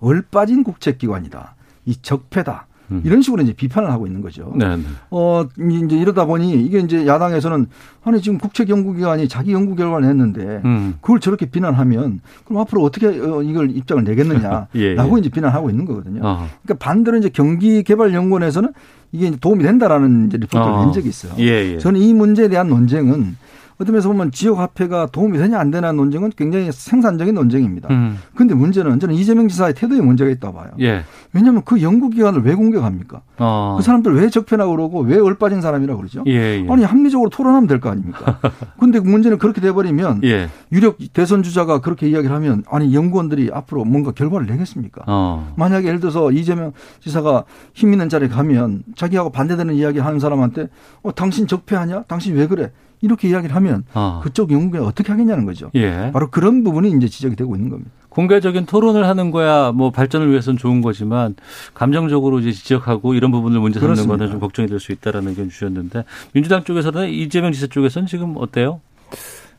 얼빠진 국책기관이다. 이 적폐다. 음. 이런 식으로 이제 비판을 하고 있는 거죠. 네, 네. 어 이제 이러다 보니 이게 이제 야당에서는 아니 지금 국책 연구기관이 자기 연구 결과를 냈는데 음. 그걸 저렇게 비난하면 그럼 앞으로 어떻게 어, 이걸 입장을 내겠느냐라고 예, 예. 이제 비난하고 있는 거거든요. 어. 그러니까 반대로 이제 경기개발연구원에서는 이게 도움이 된다라는 이제 리포트를 어. 낸 적이 있어요. 예, 예. 저는 이 문제에 대한 논쟁은 어떤 면에서 보면 지역 화폐가 도움이 되냐 안 되냐는 논쟁은 굉장히 생산적인 논쟁입니다. 음. 그런데 문제는 저는 이재명 지사의 태도에 문제가 있다 봐요. 예. 왜냐하면 그 연구기관을 왜 공격합니까? 어. 그 사람들 왜 적폐라고 그러고 왜 얼빠진 사람이라고 그러죠? 예, 예. 아니 합리적으로 토론하면 될 거 아닙니까? 근데 문제는 그렇게 돼버리면 예. 유력 대선 주자가 그렇게 이야기를 하면 아니 연구원들이 앞으로 뭔가 결과를 내겠습니까? 어. 만약에 예를 들어서 이재명 지사가 힘 있는 자리에 가면 자기하고 반대되는 이야기 하는 사람한테 어 당신 적폐하냐? 당신 왜 그래? 이렇게 이야기를 하면 어. 그쪽 연구가 어떻게 하겠냐는 거죠. 예. 바로 그런 부분이 이제 지적이 되고 있는 겁니다. 공개적인 토론을 하는 거야 뭐 발전을 위해서는 좋은 거지만 감정적으로 이제 지적하고 이런 부분을 문제 삼는 거는 좀 걱정이 될 수 있다라는 의견 주셨는데 민주당 쪽에서는 이재명 지사 쪽에서는 지금 어때요?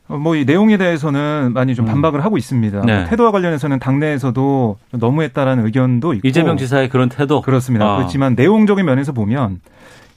어, 뭐이 내용에 대해서는 많이 좀 음. 반박을 음. 하고 있습니다. 네. 태도와 관련해서는 당내에서도 너무했다라는 의견도 있고 이재명 지사의 그런 태도 그렇습니다. 아. 그렇지만 내용적인 면에서 보면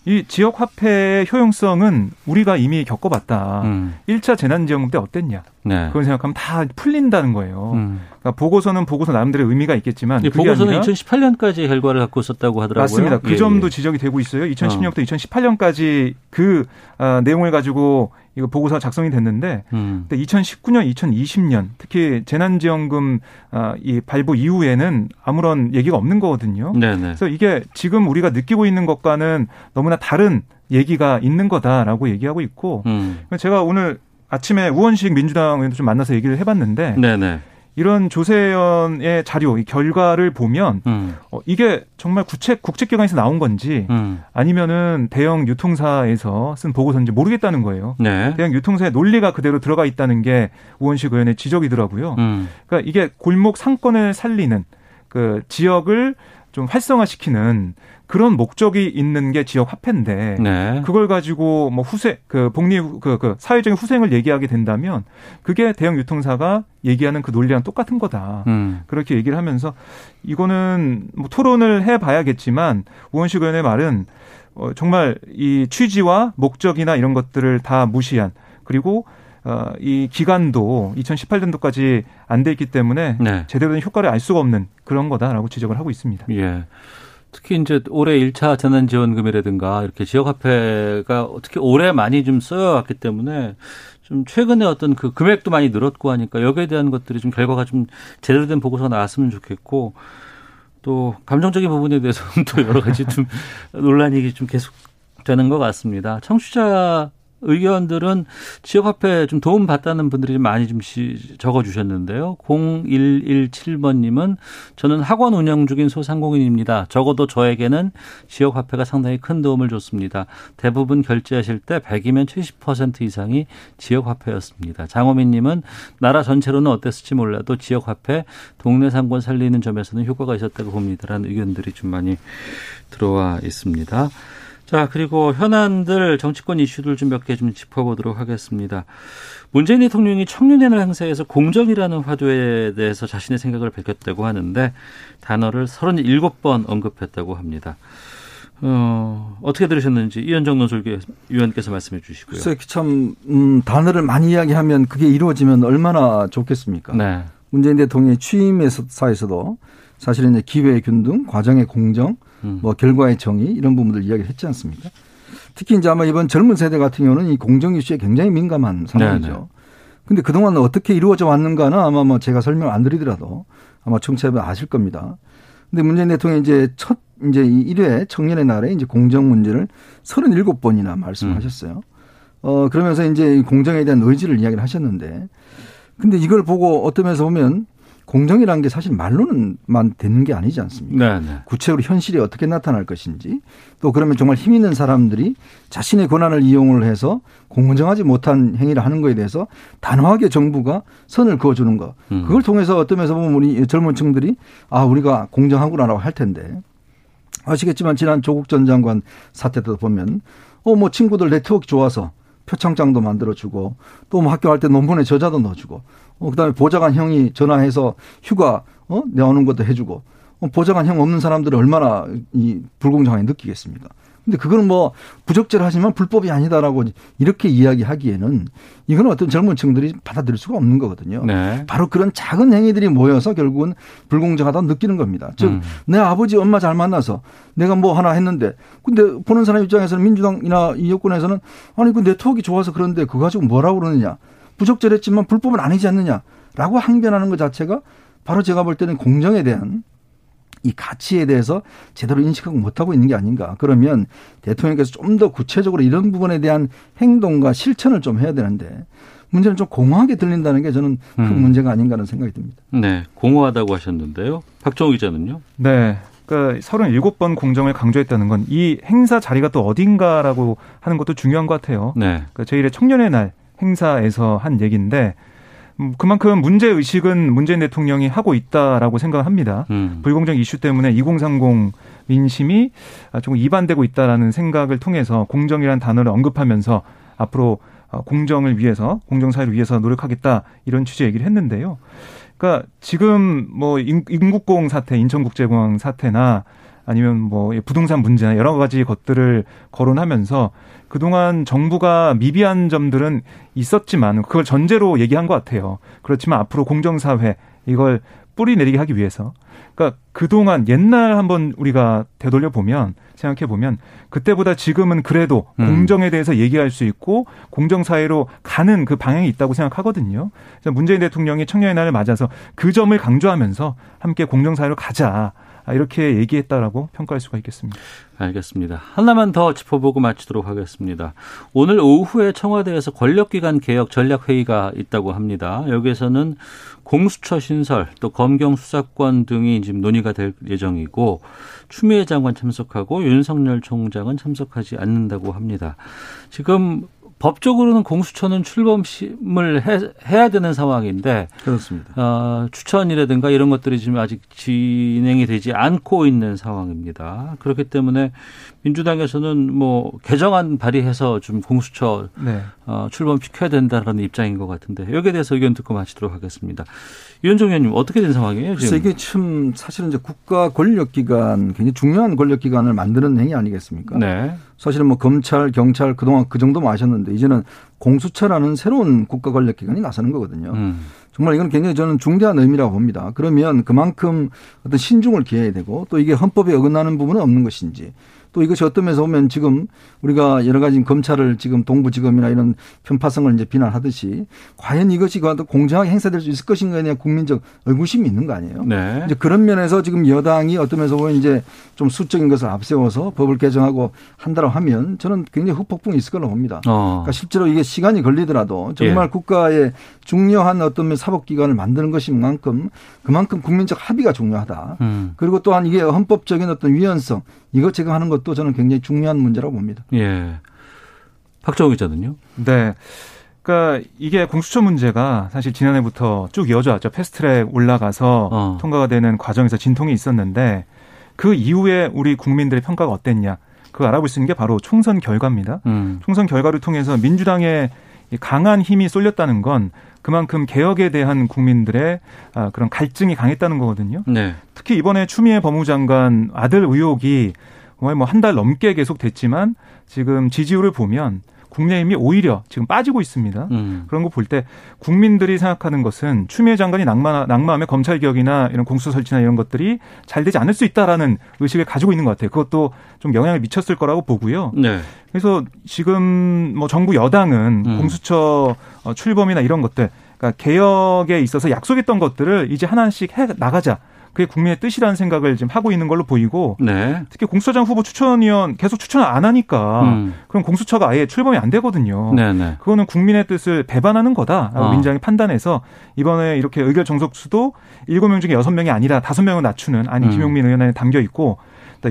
이 지역 화폐의 효용성은 우리가 이미 겪어봤다. 음. 1차 재난지원금 때 어땠냐? 네. 그건 생각하면 다 풀린다는 거예요. 음. 그러니까 보고서는 보고서 나름대로 의미가 있겠지만 보고서는 2018년까지 결과를 갖고 있었다고 하더라고요. 맞습니다. 그 예, 점도 예. 지적이 되고 있어요. 2016년부터 어. 2018년까지 그 아, 내용을 가지고 이거 보고서 작성이 됐는데 음. 근데 2019년, 2020년 특히 재난지원금 아, 이 발부 이후에는 아무런 얘기가 없는 거거든요. 네네. 그래서 이게 지금 우리가 느끼고 있는 것과는 너무나 다른 얘기가 있는 거다라고 얘기하고 있고 음. 제가 오늘 아침에 우원식 민주당 의원도 좀 만나서 얘기를 해봤는데 네네. 이런 조세연의 자료, 이 결과를 보면 음. 어, 이게 정말 국책 국책기관에서 나온 건지 음. 아니면은 대형 유통사에서 쓴 보고서인지 모르겠다는 거예요. 네. 대형 유통사의 논리가 그대로 들어가 있다는 게 우원식 의원의 지적이더라고요. 음. 그러니까 이게 골목 상권을 살리는 그 지역을 좀 활성화시키는 그런 목적이 있는 게 지역 화폐인데 네. 그걸 가지고 뭐 후세 그 복리 그, 그 사회적인 후생을 얘기하게 된다면 그게 대형 유통사가 얘기하는 그 논리랑 똑같은 거다. 음. 그렇게 얘기를 하면서 이거는 뭐 토론을 해 봐야겠지만 우원식 의원의 말은 어, 정말 이 취지와 목적이나 이런 것들을 다 무시한 그리고 어, 이 기간도 2018년도까지 안 돼 있기 때문에 네. 제대로 된 효과를 알 수가 없는 그런 거다라고 지적을 하고 있습니다. 예. 특히 이제 올해 1차 재난지원금이라든가 이렇게 지역화폐가 어떻게 올해 많이 좀 쓰여왔기 때문에 좀 최근에 어떤 그 금액도 많이 늘었고 하니까 여기에 대한 것들이 좀 결과가 좀 제대로 된 보고서가 나왔으면 좋겠고 또 감정적인 부분에 대해서는 또 여러 가지 좀 논란이 좀 계속 되는 것 같습니다. 청취자 의견들은 지역화폐 좀 도움 받다는 분들이 많이 좀 적어 주셨는데요. 0117번 님은 저는 학원 운영 중인 소상공인입니다. 적어도 저에게는 지역화폐가 상당히 큰 도움을 줬습니다. 대부분 결제하실 때 100이면 70% 이상이 지역화폐였습니다. 장호민 님은 나라 전체로는 어땠을지 몰라도 지역화폐 동네 상권 살리는 점에서는 효과가 있었다고 봅니다라는 의견들이 좀 많이 들어와 있습니다. 자, 그리고 현안들 정치권 이슈들 좀 몇 개 좀 짚어보도록 하겠습니다. 문재인 대통령이 청년연합 행사에서 공정이라는 화두에 대해서 자신의 생각을 밝혔다고 하는데 단어를 37번 언급했다고 합니다. 어, 어떻게 들으셨는지 이현정 논설계 위원께서 말씀해 주시고요. 글쎄, 참, 음, 단어를 많이 이야기하면 그게 이루어지면 얼마나 좋겠습니까? 네. 문재인 대통령의 취임에서사에서도 사실은 기회의 균등, 과정의 공정, 음. 뭐 결과의 정의 이런 부분들 이야기를 했지 않습니까? 특히 이제 아마 이번 젊은 세대 같은 경우는 이 공정 이슈에 굉장히 민감한 상황이죠. 네네. 근데 그동안 어떻게 이루어져 왔는가는 아마 뭐 제가 설명 안 드리더라도 아마 청취자분 아실 겁니다. 근데 문재인 대통령이 이제 첫 이제 이 1회 청년의 날에 이제 공정 문제를 37번이나 말씀하셨어요. 음. 어, 그러면서 이제 공정에 대한 의지를 이야기를 하셨는데 근데 이걸 보고 어떤 면에서 보면 공정이라는 게 사실 말로는만 되는 게 아니지 않습니까? 네네. 네. 구체적으로 현실이 어떻게 나타날 것인지 또 그러면 정말 힘 있는 사람들이 자신의 권한을 이용을 해서 공정하지 못한 행위를 하는 거에 대해서 단호하게 정부가 선을 그어주는 거. 음. 그걸 통해서 어떤 면에서 보면 우리 젊은 층들이 아, 우리가 공정하구나라고 할 텐데 아시겠지만 지난 조국 전 장관 사태 도 보면 어, 뭐 친구들 네트워크 좋아서 표창장도 만들어주고 또 뭐 학교 갈때 논문에 저자도 넣어주고 어, 그다음에 보좌관 형이 전화해서 휴가 어 내오는 것도 해주고 어 보장한 형 없는 사람들은 얼마나 이 불공정하게 느끼겠습니까? 근데 그거는 뭐 부적절하지만 불법이 아니다라고 이렇게 이야기하기에는 이건 어떤 젊은 층들이 받아들일 수가 없는 거거든요. 네. 바로 그런 작은 행위들이 모여서 결국은 불공정하다고 느끼는 겁니다. 즉, 음. 내 아버지, 엄마 잘 만나서 내가 뭐 하나 했는데 근데 보는 사람 입장에서는 민주당이나 이 여권에서는 아니 그 네트워크 좋아서 그런데 그거 가지고 뭐라고 그러느냐. 부적절했지만 불법은 아니지 않느냐라고 항변하는 것 자체가 바로 제가 볼 때는 공정에 대한 이 가치에 대해서 제대로 인식하고 못하고 있는 게 아닌가. 그러면 대통령께서 좀 더 구체적으로 이런 부분에 대한 행동과 실천을 좀 해야 되는데 문제는 좀 공허하게 들린다는 게 저는 큰 음. 문제가 아닌가 하는 생각이 듭니다. 네. 공허하다고 하셨는데요. 박정우 기자는요? 네. 그러니까 37번 공정을 강조했다는 건 이 행사 자리가 또 어딘가라고 하는 것도 중요한 것 같아요. 네. 그러니까 제1의 청년의 날 행사에서 한 얘기인데 음, 그만큼 문제 의식은 문재인 대통령이 하고 있다라고 생각합니다. 음. 불공정 이슈 때문에 2030 민심이 조금 이반되고 있다라는 생각을 통해서 공정이라는 단어를 언급하면서 앞으로 어, 공정을 위해서 공정 사회를 위해서 노력하겠다 이런 취지 얘기를 했는데요. 그러니까 지금 뭐 인국공 사태, 인천국제공항 사태나 아니면 뭐 부동산 문제나 여러 가지 것들을 거론하면서 그동안 정부가 미비한 점들은 있었지만 그걸 전제로 얘기한 것 같아요. 그렇지만 앞으로 공정사회 이걸 뿌리 내리게 하기 위해서 그러니까 그동안 옛날 한번 우리가 되돌려 보면 생각해 보면 그때보다 지금은 그래도 음. 공정에 대해서 얘기할 수 있고 공정 사회로 가는 그 방향이 있다고 생각하거든요. 문재인 대통령이 청년의 날을 맞아서 그 점을 강조하면서 함께 공정 사회로 가자. 아, 이렇게 얘기했다라고 평가할 수가 있겠습니다. 알겠습니다. 하나만 더 짚어보고 마치도록 하겠습니다. 오늘 오후에 청와대에서 권력기관 개혁 전략회의가 있다고 합니다. 여기에서는 공수처 신설, 또 검경 수사권 등이 지금 논의가 될 예정이고 추미애 장관 참석하고 윤석열 총장은 참석하지 않는다고 합니다. 지금 법적으로는 공수처는 출범심을 해, 야 되는 상황인데 그렇습니다. 어, 추천이라든가 이런 것들이 지금 아직 진행이 되지 않고 있는 상황입니다. 그렇기 때문에 민주당에서는 뭐 개정안 발의해서 좀 공수처 네. 어, 출범시켜야 된다라는 입장인 것 같은데 여기에 대해서 의견 듣고 마치도록 하겠습니다. 유현종 의원님 어떻게 된 상황이에요? 지금? 이게 참 사실은 이제 국가 권력기관 굉장히 중요한 권력기관을 만드는 행위 아니겠습니까? 네. 사실은 뭐 검찰, 경찰 그동안 그 정도만 아셨는데 이제는 공수처라는 새로운 국가 권력기관이 나서는 거거든요. 음. 정말 이건 굉장히 저는 중대한 의미라고 봅니다. 그러면 그만큼 어떤 신중을 기해야 되고 또 이게 헌법에 어긋나는 부분은 없는 것인지 또 이것이 어떤 면에서 보면 지금 우리가 여러 가지 검찰을 지금 동부지검이나 이런 편파성을 이제 비난하듯이 과연 이것이 공정하게 행사될 수 있을 것인가에 대한 국민적 의구심이 있는 거 아니에요? 네. 이제 그런 면에서 지금 여당이 어떤 면에서 보면 이제 좀 수적인 것을 앞세워서 법을 개정하고 한다고 하면 저는 굉장히 후폭풍이 있을 거라고 봅니다. 어. 그러니까 실제로 이게 시간이 걸리더라도 정말 예. 국가의 중요한 어떤 사법기관을 만드는 것인 만큼 그만큼 국민적 합의가 중요하다. 음. 그리고 또한 이게 헌법적인 어떤 위헌성 이것 제거하는 것도 저는 굉장히 중요한 문제라고 봅니다. 예. 박정우 기자는요? 네. 그러니까 이게 공수처 문제가 사실 지난해부터 쭉 이어져 왔죠. 패스트트랙 올라가서 어. 통과가 되는 과정에서 진통이 있었는데 그 이후에 우리 국민들의 평가가 어땠냐? 그거 알아볼 수 있는 게 바로 총선 결과입니다. 음. 총선 결과를 통해서 민주당의 강한 힘이 쏠렸다는 건 그만큼 개혁에 대한 국민들의 아, 그런 갈증이 강했다는 거거든요. 네. 특히 이번에 추미애 법무장관 아들 의혹이 정말 뭐 한 달 넘게 계속 됐지만 지금 지지율을 보면 국민의힘이 오히려 지금 빠지고 있습니다. 음. 그런 거 볼 때 국민들이 생각하는 것은 추미애 장관이 낙마, 낙마하면 검찰 개혁이나 이런 공수 설치나 이런 것들이 잘 되지 않을 수 있다라는 의식을 가지고 있는 것 같아요. 그것도 좀 영향을 미쳤을 거라고 보고요. 네. 그래서 지금 뭐 정부 여당은 음. 공수처 어, 출범이나 이런 것들 그러니까 개혁에 있어서 약속했던 것들을 이제 하나씩 해 나가자. 그게 국민의 뜻이라는 생각을 지금 하고 있는 걸로 보이고 네. 특히 공수처장 후보 추천위원 계속 추천을 안 하니까 음. 그럼 공수처가 아예 출범이 안 되거든요. 네네. 네. 그거는 국민의 뜻을 배반하는 거다라고 어. 민주당이 판단해서 이번에 이렇게 의결 정석수도 7명 중에 6명이 아니라 5명을 낮추는 아니 음. 김용민 의원에 담겨 있고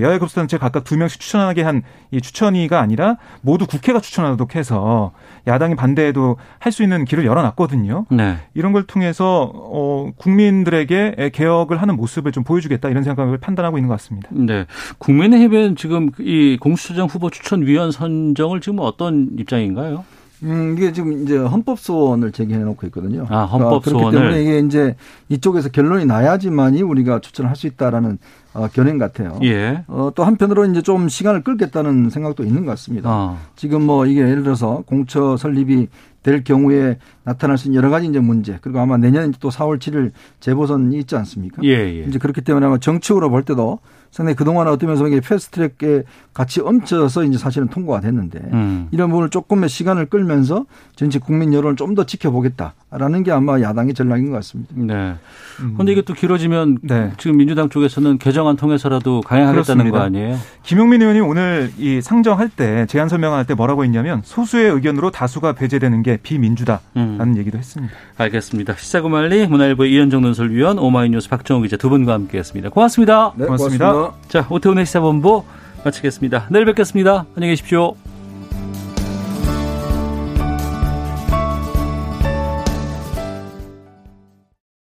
여야 교섭단체 각각 두 명씩 추천하게 한 이 추천위가 아니라 모두 국회가 추천하도록 해서 야당이 반대해도 할 수 있는 길을 열어놨거든요. 네. 이런 걸 통해서 어, 국민들에게 개혁을 하는 모습을 좀 보여주겠다 이런 생각을 판단하고 있는 것 같습니다. 네. 국민의힘은 지금 이 공수처장 후보 추천위원 선정을 지금 어떤 입장인가요? 음, 이게 지금 이제 헌법 소원을 제기해 놓고 있거든요. 아, 헌법 소원을. 그렇기 때문에 이게 이제 이쪽에서 결론이 나야지만이 우리가 추천을 할 수 있다라는 어, 견해 같아요. 예. 어, 또 한편으로 이제 좀 시간을 끌겠다는 생각도 있는 것 같습니다. 어. 지금 뭐 이게 예를 들어서 공처 설립이 될 경우에 나타날 수 있는 여러 가지 이제 문제 그리고 아마 내년에 또 4월 7일 재보선이 있지 않습니까? 예, 예. 이제 그렇기 때문에 아마 정치적으로 볼 때도 상당히 그동안 어떤 면에서 이게 패스트트랙에 같이 엄쳐서 이제 사실은 통과가 됐는데 음. 이런 부분을 조금의 시간을 끌면서 전체 국민 여론을 좀 더 지켜보겠다라는 게 아마 야당의 전략인 것 같습니다. 네. 그런데 이게 또 길어지면 네. 지금 민주당 쪽에서는 개정안 통해서라도 강행하겠다는 그렇습니다. 거 아니에요? 김용민 의원이 오늘 이 상정할 때 제안 설명할 때 뭐라고 했냐면 소수의 의견으로 다수가 배제되는 게 비민주다라는 음. 얘기도 했습니다. 알겠습니다. 시사구말리 문화일보 이현정 논설위원 오마이뉴스 박정우 기자 두 분과 함께했습니다. 고맙습니다. 네, 고맙습니다. 자 오태훈의 시사본부 마치겠습니다. 내일 뵙겠습니다. 안녕히 계십시오.